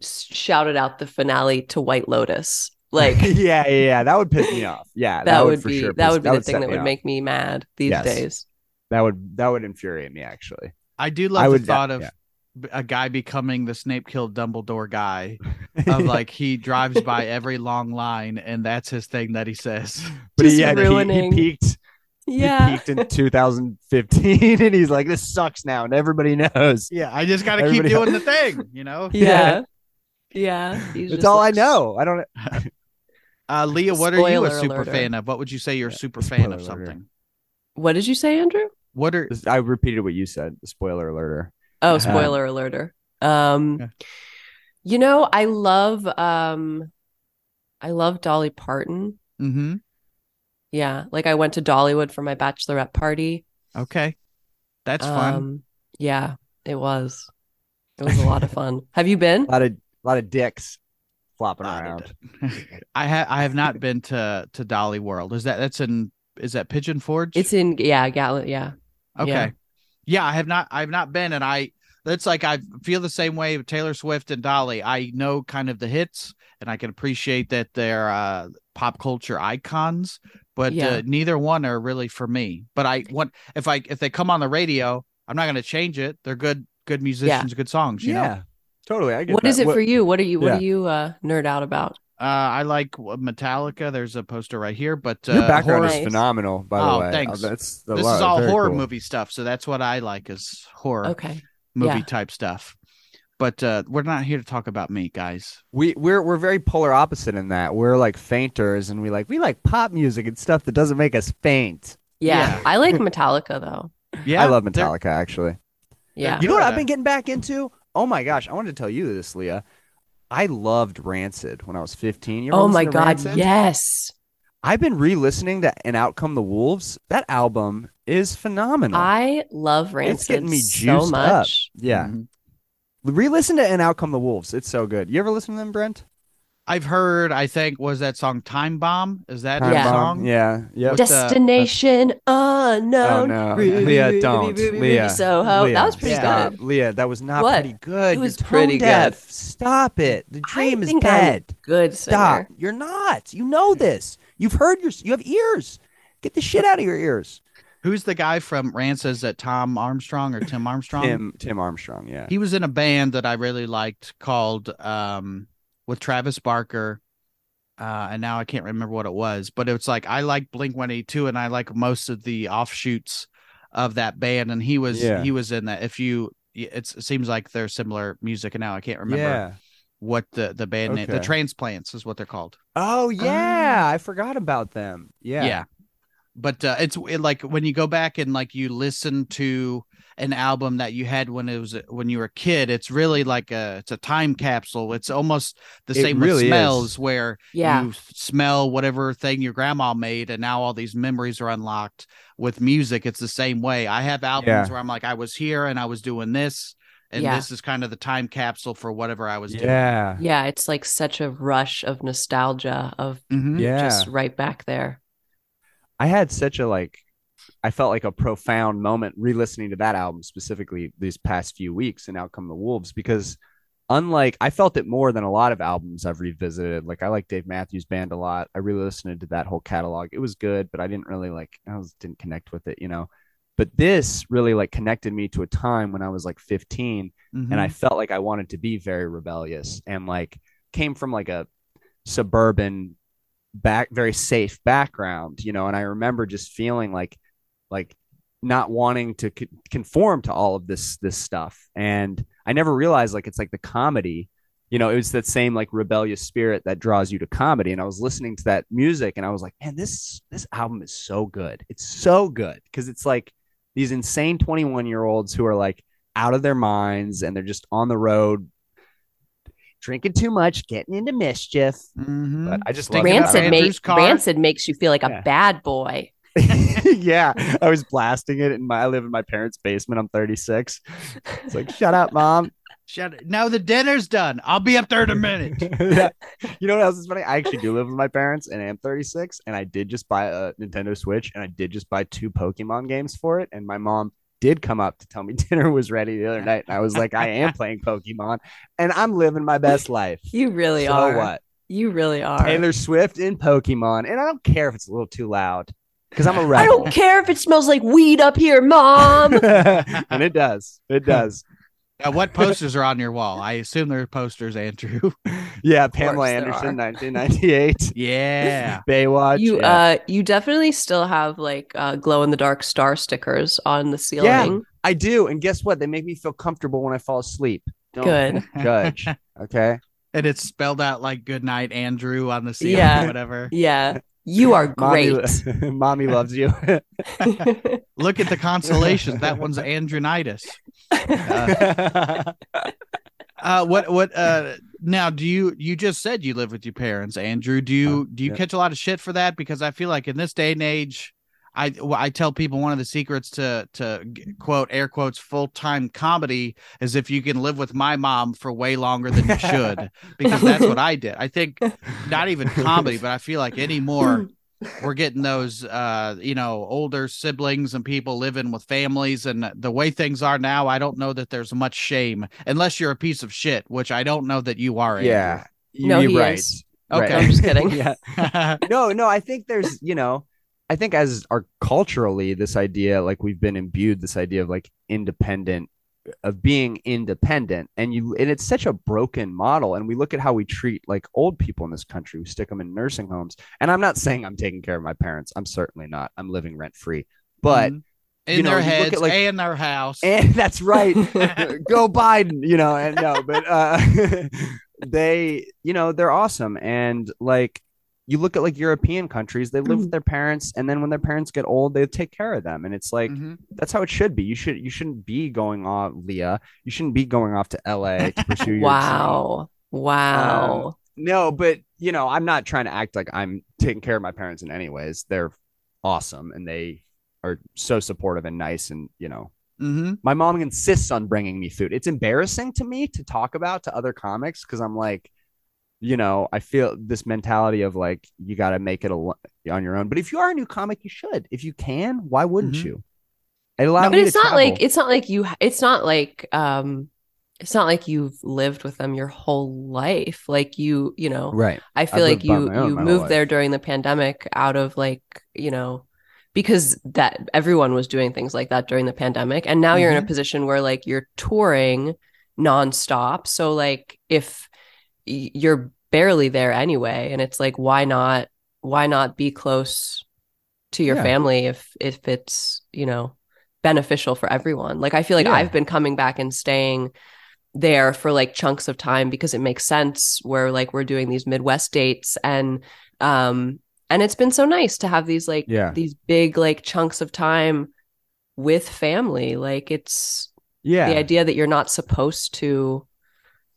shouted out the finale to White Lotus, like yeah, yeah, yeah, that would piss me off. Yeah, that, would for be sure that would be the set thing that would off. make me mad these Yes. days. that would that would infuriate me actually. I do love I the would- thought of yeah. b- a guy becoming the Snape killed Dumbledore guy. Of like he drives by every long line and that's his thing that he says. but just he, had, he, he peaked. Yeah, He peaked in 2015, and he's like, "This sucks now," and everybody knows. Yeah, I just got to keep Everybody doing the thing, you know. yeah, yeah. He's That's just all I know. I don't. Uh, Leah, what are you a super alerter. fan of? What would you say you're a Yeah, super fan of spoiler alert. something? What did you say, Andrew? What are I repeated what you said. Spoiler alerter. Oh, Uh, spoiler alerter. Um, Yeah. you know, I love um, I love Dolly Parton. mm-hmm. Yeah, like I went to Dollywood for my bachelorette party. Okay. That's fun. Um, yeah, it was. It was a lot of fun. Have you been? A lot of a lot of dicks flopping around. I have I have not been to to Dolly World. Is that that's in is that Pigeon Forge? It's in yeah, Gallup. Yeah, okay. yeah. Yeah. I have not I have not been and I that's like I feel the same way with Taylor Swift and Dolly. I know kind of the hits and I can appreciate that they're uh pop culture icons, but Yeah. uh, neither one are really for me. But I want if I if they come on the radio, I'm not going to change it. They're good good musicians, good songs, you know. yeah, totally. I get What that. is it for you? What are you? What yeah. do you uh, nerd out about? Uh, I like Metallica. There's a poster right here, but uh, Your background horror- is phenomenal, by the Oh, way. thanks. that's the this lot- is all very horror cool. movie stuff, so that's what I like is horror Okay. movie yeah. type stuff. But uh, we're not here to talk about me, guys. We we're we're very polar opposite in that we're like fainters, and we like we like pop music and stuff that doesn't make us faint. Yeah, Yeah. I like Metallica though. Yeah, I love they're- Metallica actually. Yeah. You know what. I've been getting back into? Oh my gosh, I wanted to tell you this, Leah. I loved Rancid when I was 15. You ever Oh my god, Rancid? yes. I've been re-listening to "And Out Come the Wolves." That album is phenomenal. I love Rancid It's getting me so juiced up. much. yeah, Mhm. re-listen to "And Out Come the Wolves." It's so good. You ever listen to them, Brent? I've heard. I think was that song "Time Bomb." Is that Time the Yeah. Song? Yeah, yep. What the- Destination unknown. Oh, no. Ruby, Leah, Ruby, don't. Ruby, Ruby, Leah. Soho. Leah, That was pretty stop. good. Leah, that was not What? pretty good. It was You're pretty tone deaf. Stop it. The dream I is think I'm dead. Good Stop. singer. You're not. You know this. You've heard your. You have ears. Get the shit out of your ears. Who's the guy from Rance? Is that Tom Armstrong or Tim Armstrong? Tim Tim Armstrong. Yeah. He was in a band that I really liked called um with Travis Barker. Uh, and now I can't remember what it was, but it's like I like Blink One Eighty Two, and I like most of the offshoots of that band, and he was Yeah. he was in that. If you, it's, it seems like they're similar music, and now I can't remember Yeah. what the the band name. The Transplants is what they're called. Oh yeah, I forgot about them. Yeah. yeah but uh, it's it, like when you go back and like you listen to an album that you had when it was when you were a kid it's really like a it's a time capsule it's almost the It same really with is. smells where Yeah. you smell whatever thing your grandma made and now all these memories are unlocked with music it's the same way i have albums Yeah. where i'm like i was here and i was doing this and Yeah. this is kind of the time capsule for whatever i was doing Yeah. Yeah, it's like such a rush of nostalgia of Mhm. Yeah. just right back there. I had such a like I felt like a profound moment re-listening to that album specifically these past few weeks and Out Come the Wolves because unlike I felt it more than a lot of albums I've revisited. Like I like Dave Matthews Band a lot. I really listened to that whole catalog. It was good, but I didn't really like I was didn't connect with it, you know. But this really like connected me to a time when I was like 15 Mhm. and I felt like I wanted to be very rebellious and like came from like a suburban back very safe background, you know, and I remember just feeling like like not wanting to co- conform to all of this this stuff. And I never realized like it's like the comedy, you know, it was that same like rebellious spirit that draws you to comedy. And I was listening to that music and I was like, man, this this album is so good. It's so good because it's like these insane 21 year olds who are like out of their minds and they're just on the road drinking too much, getting into mischief. Mhm. But I just love it. of Rancid, makes car. Rancid makes you feel like a Yeah. bad boy. yeah, I was blasting it, and my I live in my parents' basement. I'm 36. It's like, shut up, mom. Shut it. Now the dinner's done. I'll be up there in a minute. Yeah. You know what else is funny? I actually do live with my parents, and I am 36, and I did just buy a Nintendo Switch, and I did just buy two Pokemon games for it, and my mom did come up to tell me dinner was ready the other night, and I was like, I am playing Pokemon, and I'm living my best life. You really so are. what? You really are. Taylor Swift in Pokemon, and I don't care if it's a little too loud because I'm a I rebel. I don't care if it smells like weed up here, mom. and it does. It does. Uh, what posters are on your wall? I assume they're posters, Andrew. Yeah, Pamela Anderson, are. 1998. Yeah. Baywatch. you yeah. uh you definitely still have like uh glow in the dark star stickers on the ceiling. Yeah, I do. And guess what? They make me feel comfortable when I fall asleep. Don't Good. judge. Okay. And it's spelled out like "Good night, Andrew" on the ceiling, Yeah. or whatever. Yeah. You are Mommy, great. mommy loves you. Look at the constellations. That one's Andronitis. Uh, what? What? Uh, now, do you? You just said you live with your parents, Andrew. Do you? Uh, do you yeah. catch a lot of shit for that? Because I feel like in this day and age, I I tell people one of the secrets to to quote air quotes full time comedy is if you can live with my mom for way longer than you should, because that's what I did. I think not even comedy, but I feel like anymore we're getting those uh you know older siblings and people living with families and the way things are now i don't know that there's much shame unless you're a piece of shit which i don't know that you are yeah. No, you're he right. is. Okay. I'm just kidding. yeah. No, no, I think there's, you know, I think as our culturally, this idea, like we've been imbued this idea of like independent, of being independent. And you, and it's such a broken model. And we look at how we treat like old people in this country. We stick them in nursing homes. And I'm not saying I'm taking care of my parents. I'm certainly not. I'm living rent free. But, Mhm. in know, their heads like- and their house and that's right. Go Biden, you know, and no, but uh they, you know, they're awesome. And like you look at like European countries, they live with their parents, and then when their parents get old, they take care of them. And it's like Mhm. that's how it should be. You should you shouldn't be going off, Leah. You shouldn't be going off to LA to pursue your dream. wow. Wow. No, but you know, I'm not trying to act like I'm taking care of my parents in any ways. They're awesome and they are so supportive and nice and you know Mhm. my mom insists on bringing me food. It's embarrassing to me to talk about to other comics because I'm like, you know, I feel this mentality of like you got to make it al- on your own. But if you are a new comic, you should. If you can, why wouldn't Mhm. you? It allowed but it's not travel. like it's not like you it's not like um it's not like you've lived with them your whole life like you you know right. i feel I've like you own you moved there during the pandemic out of like you know because that everyone was doing things like that during the pandemic and now you're in a Mhm. position where like you're touring nonstop so like if y- you're barely there anyway and it's like why not why not be close to your Yeah. family if if it's you know beneficial for everyone like i feel like Yeah. i've been coming back and staying there for like chunks of time because it makes sense where like we're doing these midwest dates and um and it's been so nice to have these like Yeah. these big like chunks of time with family like it's Yeah. the idea that you're not supposed to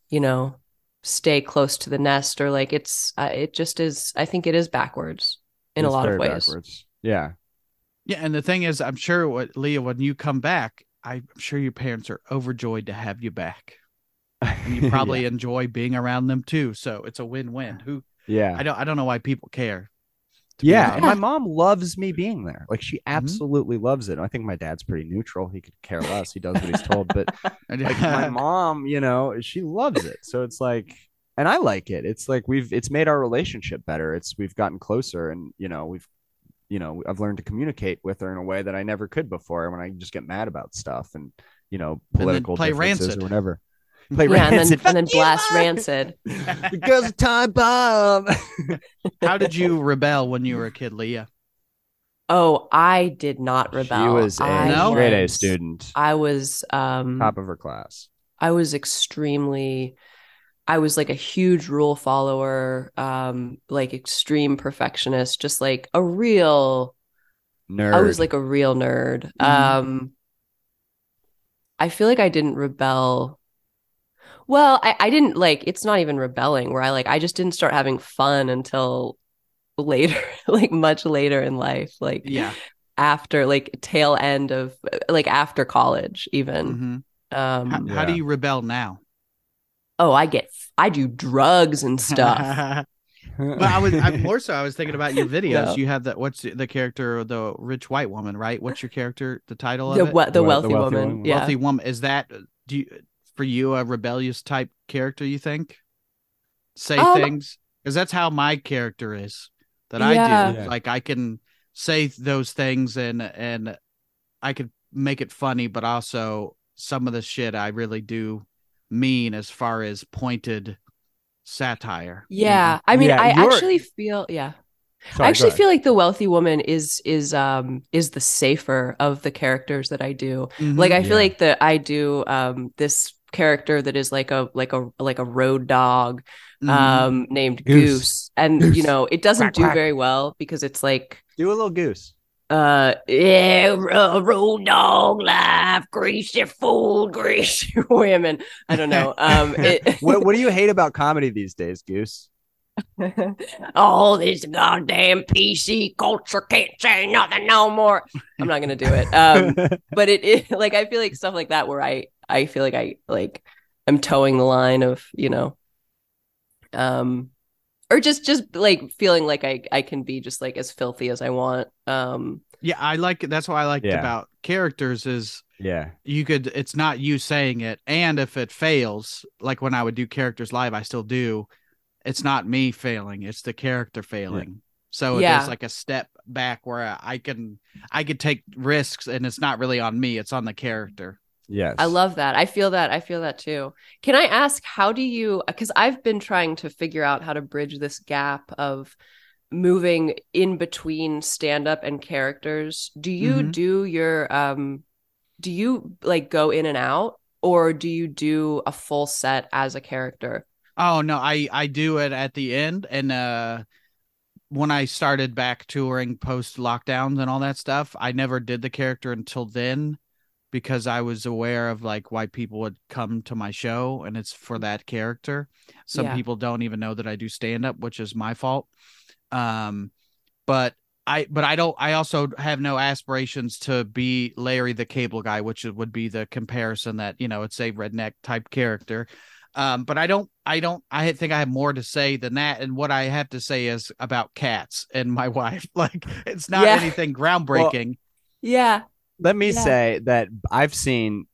you know stay close to the nest or like it's uh, it just is i think it is backwards in a lot of ways backwards. Yeah. yeah and the thing is i'm sure what leah when you come back i'm sure your parents are overjoyed to have you back and you probably enjoy being around them too so it's a win-win who yeah. i don't i don't know why people care to be Yeah, and my mom loves me being there. Like she Mm-hmm. absolutely loves it. I think my dad's pretty neutral. He could care less. He does what he's told. But like my mom, you know, she loves it. So it's like, and I like it. It's like we've it's made our relationship better. It's we've gotten closer, and you know we've, you know, I've learned to communicate with her in a way that I never could before. When I just get mad about stuff and you know political play differences Rancid. or whatever. Play yeah, and then and then blast Mom! Rancid. because girls a time bomb. How did you rebel when you were a kid, Leah? Oh, I did not rebel. She was a I No? straight A student, I was um top of her class. I was extremely I was like a huge rule follower, um, like extreme perfectionist, just like a real Nerd. I was like a real nerd. Mhm. Um I feel like I didn't rebel. Well, I, I didn't like it's not even rebelling where I like I just didn't start having fun until later, like much later in life. Like Yeah. after like tail end of like after college even. Mhm. Um How, how do you rebel now? oh, I get I do drugs and stuff. Well, I was I, more so. I was thinking about your videos. No. You have that. What's the, the character? of The rich white woman, right? What's your character? The title the of it? we- the, The wealthy, the wealthy woman. woman. Yeah. Wealthy woman. Is that do you for you a rebellious type character? You think? Say Um, things because that's how my character is. That I do. Yeah. Like I can say those things and and I could make it funny, but also some of the shit I really do mean as far as pointed satire. you know? Yeah. I mean, Yeah, I you're- actually feel yeah. Sorry, I actually feel like the wealthy woman is is um is the safer of the characters that I do. Mhm. Like I feel Yeah. like that I do um this character that is like a like a like a road dog Mhm. um named Goose. Goose. And Goose. you know, it doesn't Quack, do quack. very well because it's like Do a little goose. uh yeah, ro- road dog life, greasy food, greasy women. I don't know. Um it, What What do you hate about comedy these days, Goose? all this goddamn PC culture can't say nothing no more. I'm not gonna do it. Um, but it, it like I feel like stuff like that where I I feel like I like I'm toeing the line of you know, um, or just just like feeling like I I can be just like as filthy as I want. Um, Yeah, I like. That's what I liked Yeah. about characters is yeah, you could it's not you saying it and if it fails, like when I would do characters live, I still do, it's not me failing, it's the character failing. So Yeah. there's like a step back where I can I could take risks and it's not really on me, it's on the character. Yes. I love that. I feel that. I feel that too. Can I ask how do you because I've been trying to figure out how to bridge this gap of moving in between stand up and characters. Do you Mhm. do your um do you like go in and out or do you do a full set as a character? Oh no, I I do it at the end and uh when I started back touring post lockdowns and all that stuff, I never did the character until then because I was aware of like why people would come to my show and it's for that character. Some Yeah. people don't even know that I do stand up, which is my fault. Um but I but I don't I also have no aspirations to be Larry the cable guy, which would be the comparison that, you know, it's a redneck type character. Um, but I don't I don't I think I have more to say than that. And what I have to say is about cats and my wife. Like it's not Yeah. anything groundbreaking. Yeah. Let me Yeah. say that I've seen.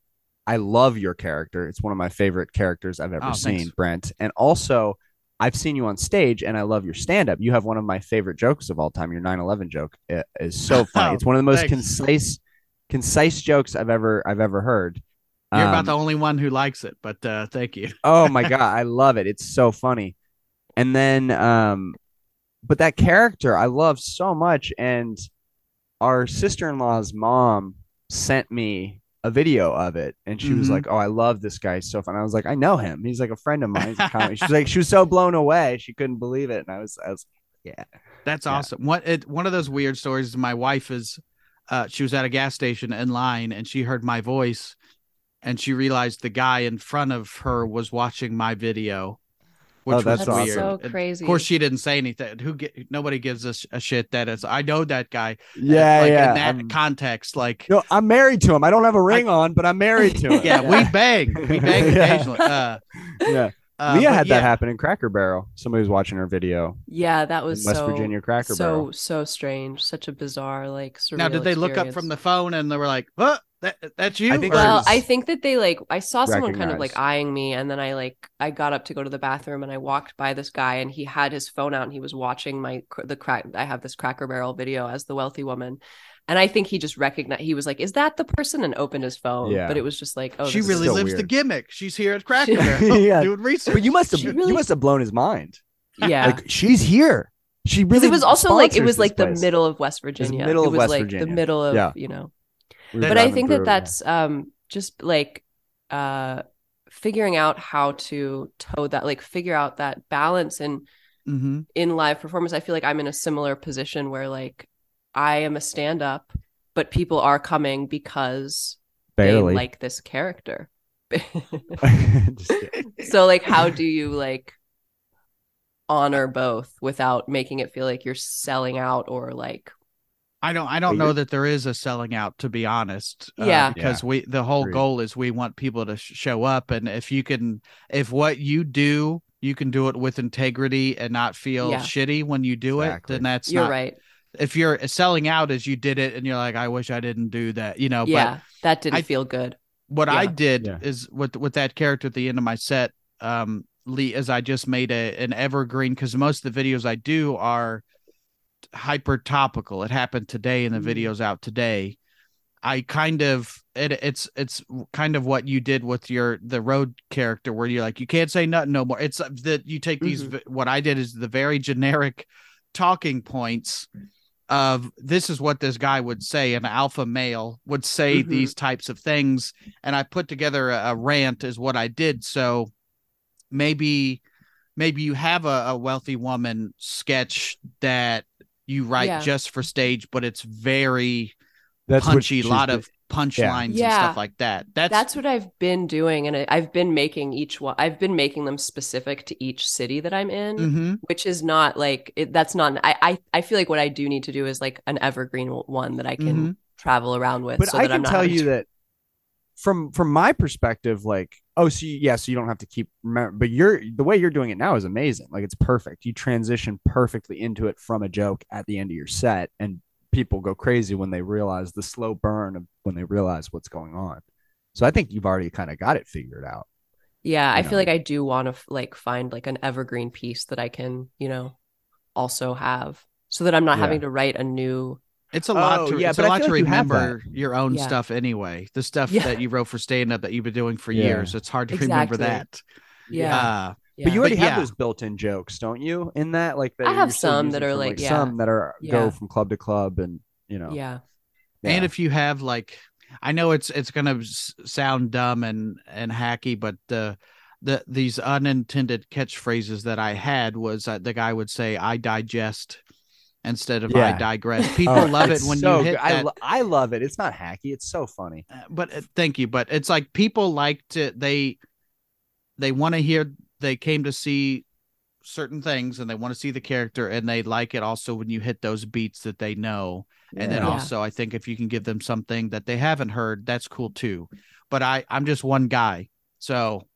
I love your character. It's one of my favorite characters I've ever Oh, seen, thanks. Brent. And also, I've seen you on stage, and I love your stand-up. You have one of my favorite jokes of all time. Your 9/11 joke i- is so funny. Oh, it's one of the most thanks. concise, concise jokes I've ever I've ever heard. You're Um, about the only one who likes it, but uh thank you. oh my god, I love it. It's so funny. And then um but that character I love so much and our sister-in-law's mom sent me a video of it and she was Mhm. like, "Oh, I love this guy so fun." I was like, "I know him. He's like a friend of mine." She's like she was so blown away. She couldn't believe it. And I was I was yeah. That's Yeah. awesome. What it one of those weird stories my wife is uh she was at a gas station in line and she heard my voice and she realized the guy in front of her was watching my video. Which Oh, was that's That's awesome. weird. so crazy. Of course, she didn't say anything. Who get nobody gives us a shit that is. I know that guy. Yeah, like, yeah. In that I'm- context, like no, I'm married to him. I don't have a ring on, but I'm married to him. yeah, we bang, we bang Yeah. occasionally. Uh, yeah. Uh, Leah had yeah, that happen in Cracker Barrel. Somebody was watching her video yeah, that was West so Virginia Cracker so Barrel. so so strange. Such a bizarre like Now, did they look up from the phone and they were like, "What? That that's you?" I think Well, I think that they like I saw someone kind of like eyeing me and then I like I got up to go to the bathroom and I walked by this guy and he had his phone out and he was watching my the crack I have this Cracker Barrel video as the wealthy woman and I think he just recognized he was like, "Is that the person?" and opened his phone. Yeah. But it was just like, "Oh, she this is really so lives the gimmick. She's here at Cracker Barrel Yeah. doing research. But you must have She you must have blown his mind. yeah." Like she's here. She really it was also like it was like this the middle of West Virginia. middle it of was West like Virginia. the middle of Yeah. you know. We were But I think that that's um just like uh figuring out how to toe that like figure out that balance and hmm in live performance. I feel like I'm in a similar position where like I am a stand up, but people are coming because barely. they like this character. So like how do you like honor both without making it feel like you're selling out or like I don't. I don't know that there is a selling out, to be honest. uh, Yeah. because we the whole Agreed. goal is we want people to sh- show up, and if you can, if what you do, you can do it with integrity and not feel Yeah. shitty when you do Exactly. it, then that's you're not. right. If you're selling out as you did it, and you're like, I wish I didn't do that, you know. yeah, that didn't I- feel good. what I did Yeah. is with with that character at the end of my set, um, Lee, is I just made a an evergreen because most of the videos I do are hyper topical. It happened today, and the Mm. videos out today. I kind of it, it's it's kind of what you did with your the road character where you're like you can't say nothing no more. It's that you take these. Mm-hmm. v What I did is the very generic talking points of this is what this guy would say an alpha male would say Mhm. these types of things and i put together a, a rant is what i did so maybe maybe you have a, a wealthy woman sketch that you write Yeah. just for stage but it's very That's what punchy a lot of punchlines and Yeah. stuff like that that's, That's what I've been doing, and I- I've been making each one. I've been making them specific to each city that I'm in, Mhm. which is not like it, that's not. I, I I feel like what I do need to do is like an evergreen one that I can Mhm. travel around with. But so I that can I'm not tell you to- that from from my perspective, like, oh, so you, yeah, so you don't have to keep remember, but you're the way you're doing it now is amazing. Like, it's perfect. You transition perfectly into it from a joke at the end of your set, and people go crazy when they realize the slow burn of when they realize what's going on. So I think you've already kind of got it figured out. Yeah, I you feel like I do want to like find like an evergreen piece that I can, you know, also have so that I'm not Yeah. having to write a new It's a lot Oh, to yeah, it's but a I lot to like you remember your own Yeah. stuff anyway. The stuff Yeah. that you wrote for stand up that you've been doing for Yeah. years. It's hard to remember that. Yeah. Uh, yeah. But you already But have yeah. those built-in jokes, don't you? In that, like, that I have some that are from, like, yeah. some that are Yeah. go from club to club, and you know, yeah. and if you have like i know it's it's gonna sound dumb and and hacky but the the these unintended catchphrases that i had was uh, the guy would say i digest instead of i digress people Oh, love it when so you hit good. I, lo- I love it. It's not hacky. It's so funny. uh, but uh, thank you but it's like people like to they they want to hear they came to see certain things and they want to see the character and they like it also when you hit those beats that they know and then Yeah. also i think if you can give them something that they haven't heard that's cool too but i i'm just one guy so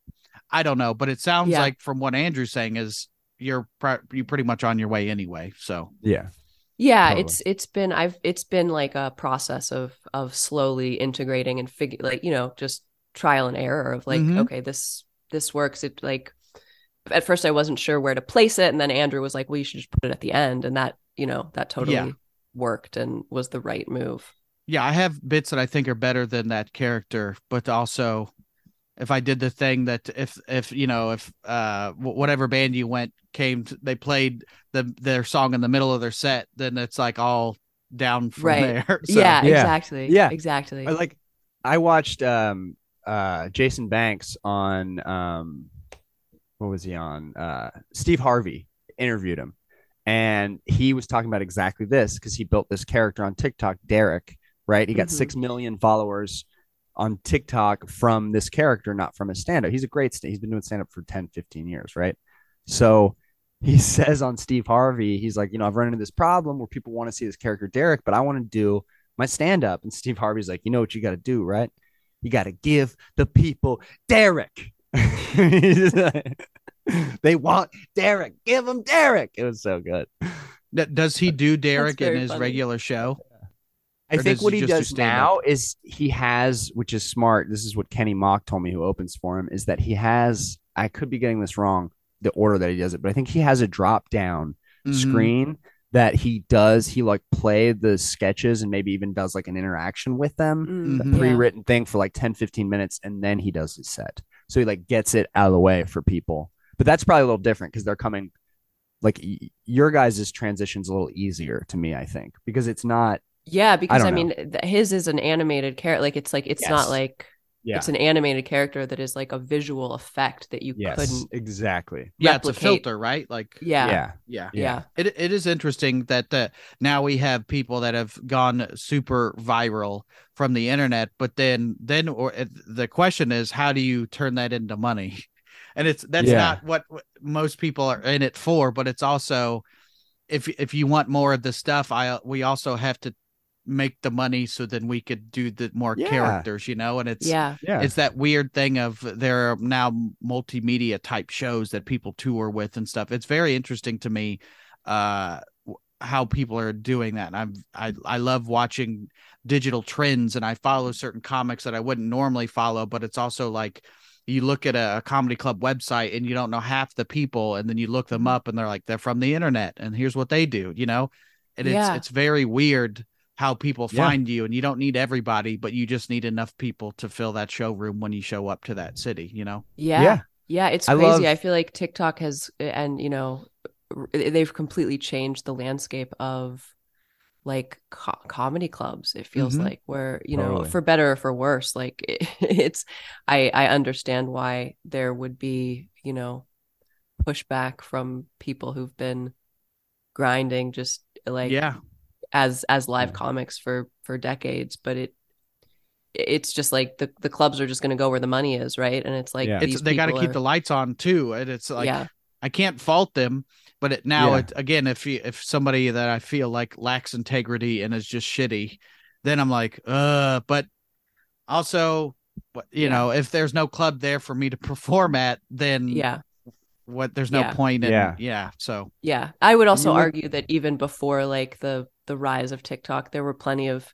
i don't know but it sounds Yeah. like from what andrew's saying is you're pr- you pretty much on your way anyway so yeah. Yeah, Totally. it's it's been I've it's been like a process of of slowly integrating and figure like you know just trial and error of like Mhm. okay this this works it like at first I wasn't sure where to place it and then Andrew was like well you should just put it at the end and that you know that totally Yeah. worked and was the right move. yeah i have bits that i think are better than that character but also if i did the thing that if if you know if uh whatever band you went came to, they played the their song in the middle of their set then it's like all down from Right. there So- yeah, Yeah. exactly. Yeah. Exactly. I like I watched um uh Jason Banks on um what was he on? Uh Steve Harvey interviewed him and he was talking about exactly this because he built this character on TikTok, Derek, right? He got Mhm. 6 million followers on TikTok from this character, not from his stand up. He's a great stand. He's been doing stand up for 10, 15 years, right? So he says on Steve Harvey, he's like, you know, I've run into this problem where people want to see this character Derek, but I want to do my stand up. And Steve Harvey's like, you know what you got to do, right? You got to give the people Derek. they want Derek. Give them Derek. It was so good. Does he do derek in his funny. regular show I Or think what he he just do does now is he has, which is smart. This is what Kenny Mock told me, who opens for him, is that he has. I could be getting this wrong, the order that he does it, but I think he has a drop down Mhm. screen that he does he like play the sketches and maybe even does like an interaction with them Mm, Mhm. yeah. pre-written thing for like 10 15 minutes and then he does his set so he like gets it out of the way for people but that's probably a little different because they're coming like y- your guys' transition's a little easier to me i think because it's not Yeah, because I, don't mean, th- his is an animated character. Like it's like it's Yes. not like yeah it's an animated character that is like a visual effect that you yes couldn't. exactly Yeah, it's a filter, right? Like Yeah, yeah yeah. yeah, It it is interesting that uh, now we have people that have gone super viral from the internet, but then then or uh, the question is how do you turn that into money? And it's that's Yeah. not what what most people are in it for, but it's also if if you want more of the stuff, I we also have to make the money so then we could do the more Yeah. characters, you know, and it's yeah, yeah it's that weird thing of there are now multimedia type shows that people tour with and stuff. It's very interesting to me uh how people are doing that. And I'm I I love watching digital trends and I follow certain comics that I wouldn't normally follow, but it's also like you look at a, a comedy club website and you don't know half the people and then you look them up and they're like they're from the internet and here's what they do, you know? And Yeah. it's it's very weird how people Yeah. find you and you don't need everybody but you just need enough people to fill that showroom when you show up to that city you know yeah, Yeah. yeah. It's I crazy. love- I feel like TikTok has, and you know, they've completely changed the landscape of like co- comedy clubs. It feels Mhm. like where you know, Totally. for better or for worse, like it, it's. I I understand why there would be you know pushback from people who've been grinding just like yeah as as live Yeah. comics for for decades but it it's just like the the clubs are just going to go where the money is right and it's like Yeah. it's they got to keep are- the lights on too and it's like yeah i can't fault them but it now Yeah. it, again if you if somebody that i feel like lacks integrity and is just shitty then i'm like uh but also what you Yeah. know if there's no club there for me to perform at then yeah what there's no Yeah. point in Yeah. yeah so yeah i would also look- argue that even before like the the rise of tiktok there were plenty of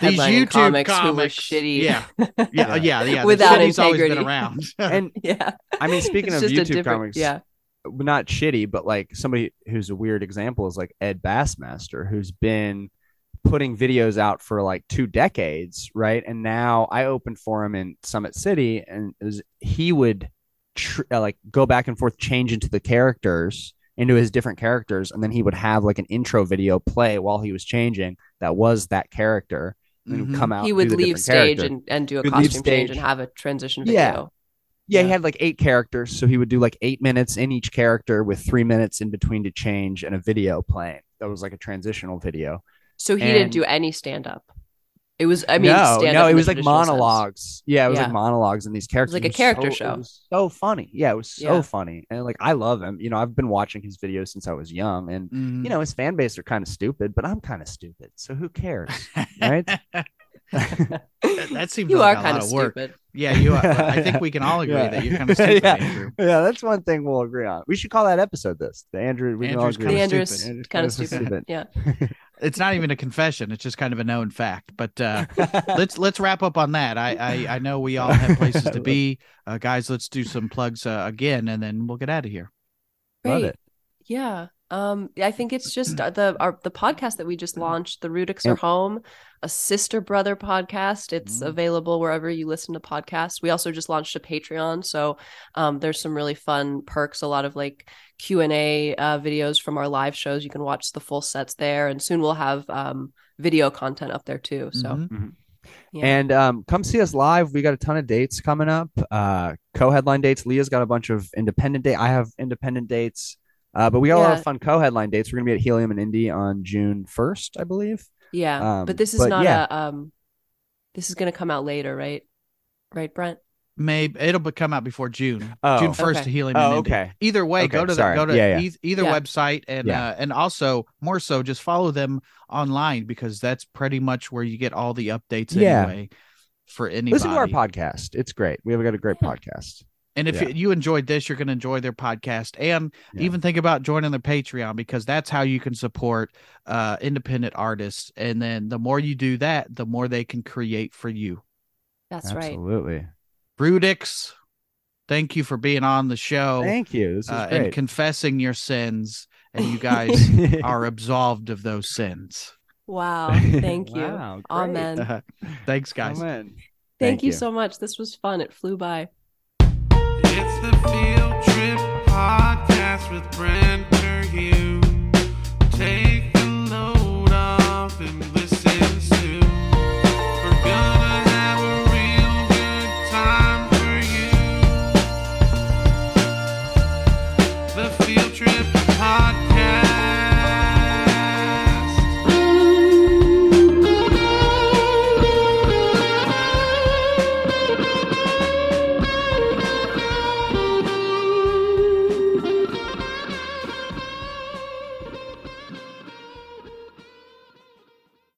These YouTube comics, who were shitty yeah. yeah Yeah. yeah yeah, Without the city's always been around and yeah i mean speaking It's of youtube comics yeah not shitty, but like somebody who's a weird example is like Ed Bassmaster, who's been putting videos out for like two decades, right? And now I opened for him in Summit City, and it was, he would tr- uh, like go back and forth, change into the characters, into his different characters, and then he would have like an intro video play while he was changing that was that character. And then Mhm. come out. he would leave stage character. and, and do a He'd costume change and have a transition Yeah. video Yeah, he had like eight characters, so he would do like eight minutes in each character with three minutes in between to change and a video playing. That was like a transitional video. so he didn't do any stand up it was i mean no, no, it was like traditional sense. monologues. Yeah, it was Yeah. like monologues in these characters. like a character so- show. It was so funny. Yeah, it was so Yeah. funny, and like I love him. You know, I've been watching his videos since I was young, and Mhm. you know his fan base are kind of stupid, but I'm kind of stupid, so who cares? right? that, that seems you like are a kind lot of of work. stupid yeah you are i think we can all agree Yeah. that you're kind of stupid yeah. andrew Yeah, that's one thing we'll agree on. We should call that episode this. The Andrew. We can all Andrew's agree. kinda the stupid. andrew's Andrew's kind of kinda stupid. stupid. yeah it's not even a confession it's just kind of a known fact but uh let's let's wrap up on that I, I i know we all have places to be uh guys let's do some plugs uh, again and then we'll get out of here Love it. Yeah. Um, I think it's just uh, the our the podcast that we just launched, the Rudics Yep. are home, a sister brother podcast. It's Mm. available wherever you listen to podcasts. We also just launched a Patreon, so um, there's some really fun perks. A lot of like Q and A uh, videos from our live shows. You can watch the full sets there, and soon we'll have um, video content up there too. So Mhm. yeah. And um, come see us live. We got a ton of dates coming up. Uh, co-headline dates. Leah's got a bunch of independent date. I have independent dates. Uh, but we got a lot of fun co-headline dates. We're gonna be at Helium and Indy on June first, I believe. yeah, um, but this is but not yeah. a um, this is going to come out later, right? Right, Brent. maybe it'll be, come out before june Oh. june 1st Okay. to Helium Oh, and Indy. okay. either way Okay, go to the go to Yeah, yeah. eith- either Yeah. website and Yeah. uh and also more so just follow them online because that's pretty much where you get all the updates Yeah. anyway for anybody Listen to our podcast. It's great. We have got a great podcast. And if Yeah. you, you enjoyed this you're going to enjoy their podcast and Yeah. even think about joining their patreon because that's how you can support uh independent artists and then the more you do that the more they can create for you That's right. Absolutely. Brudix, thank you for being on the show Thank you. This is uh, great. and confessing your sins and you guys are absolved of those sins. Wow. Thank you. Wow. Amen. Thanks, guys. Amen. Thank, Thank you you. so much. This was fun. It flew by. It's the Field Trip Podcast with Brent Hugh.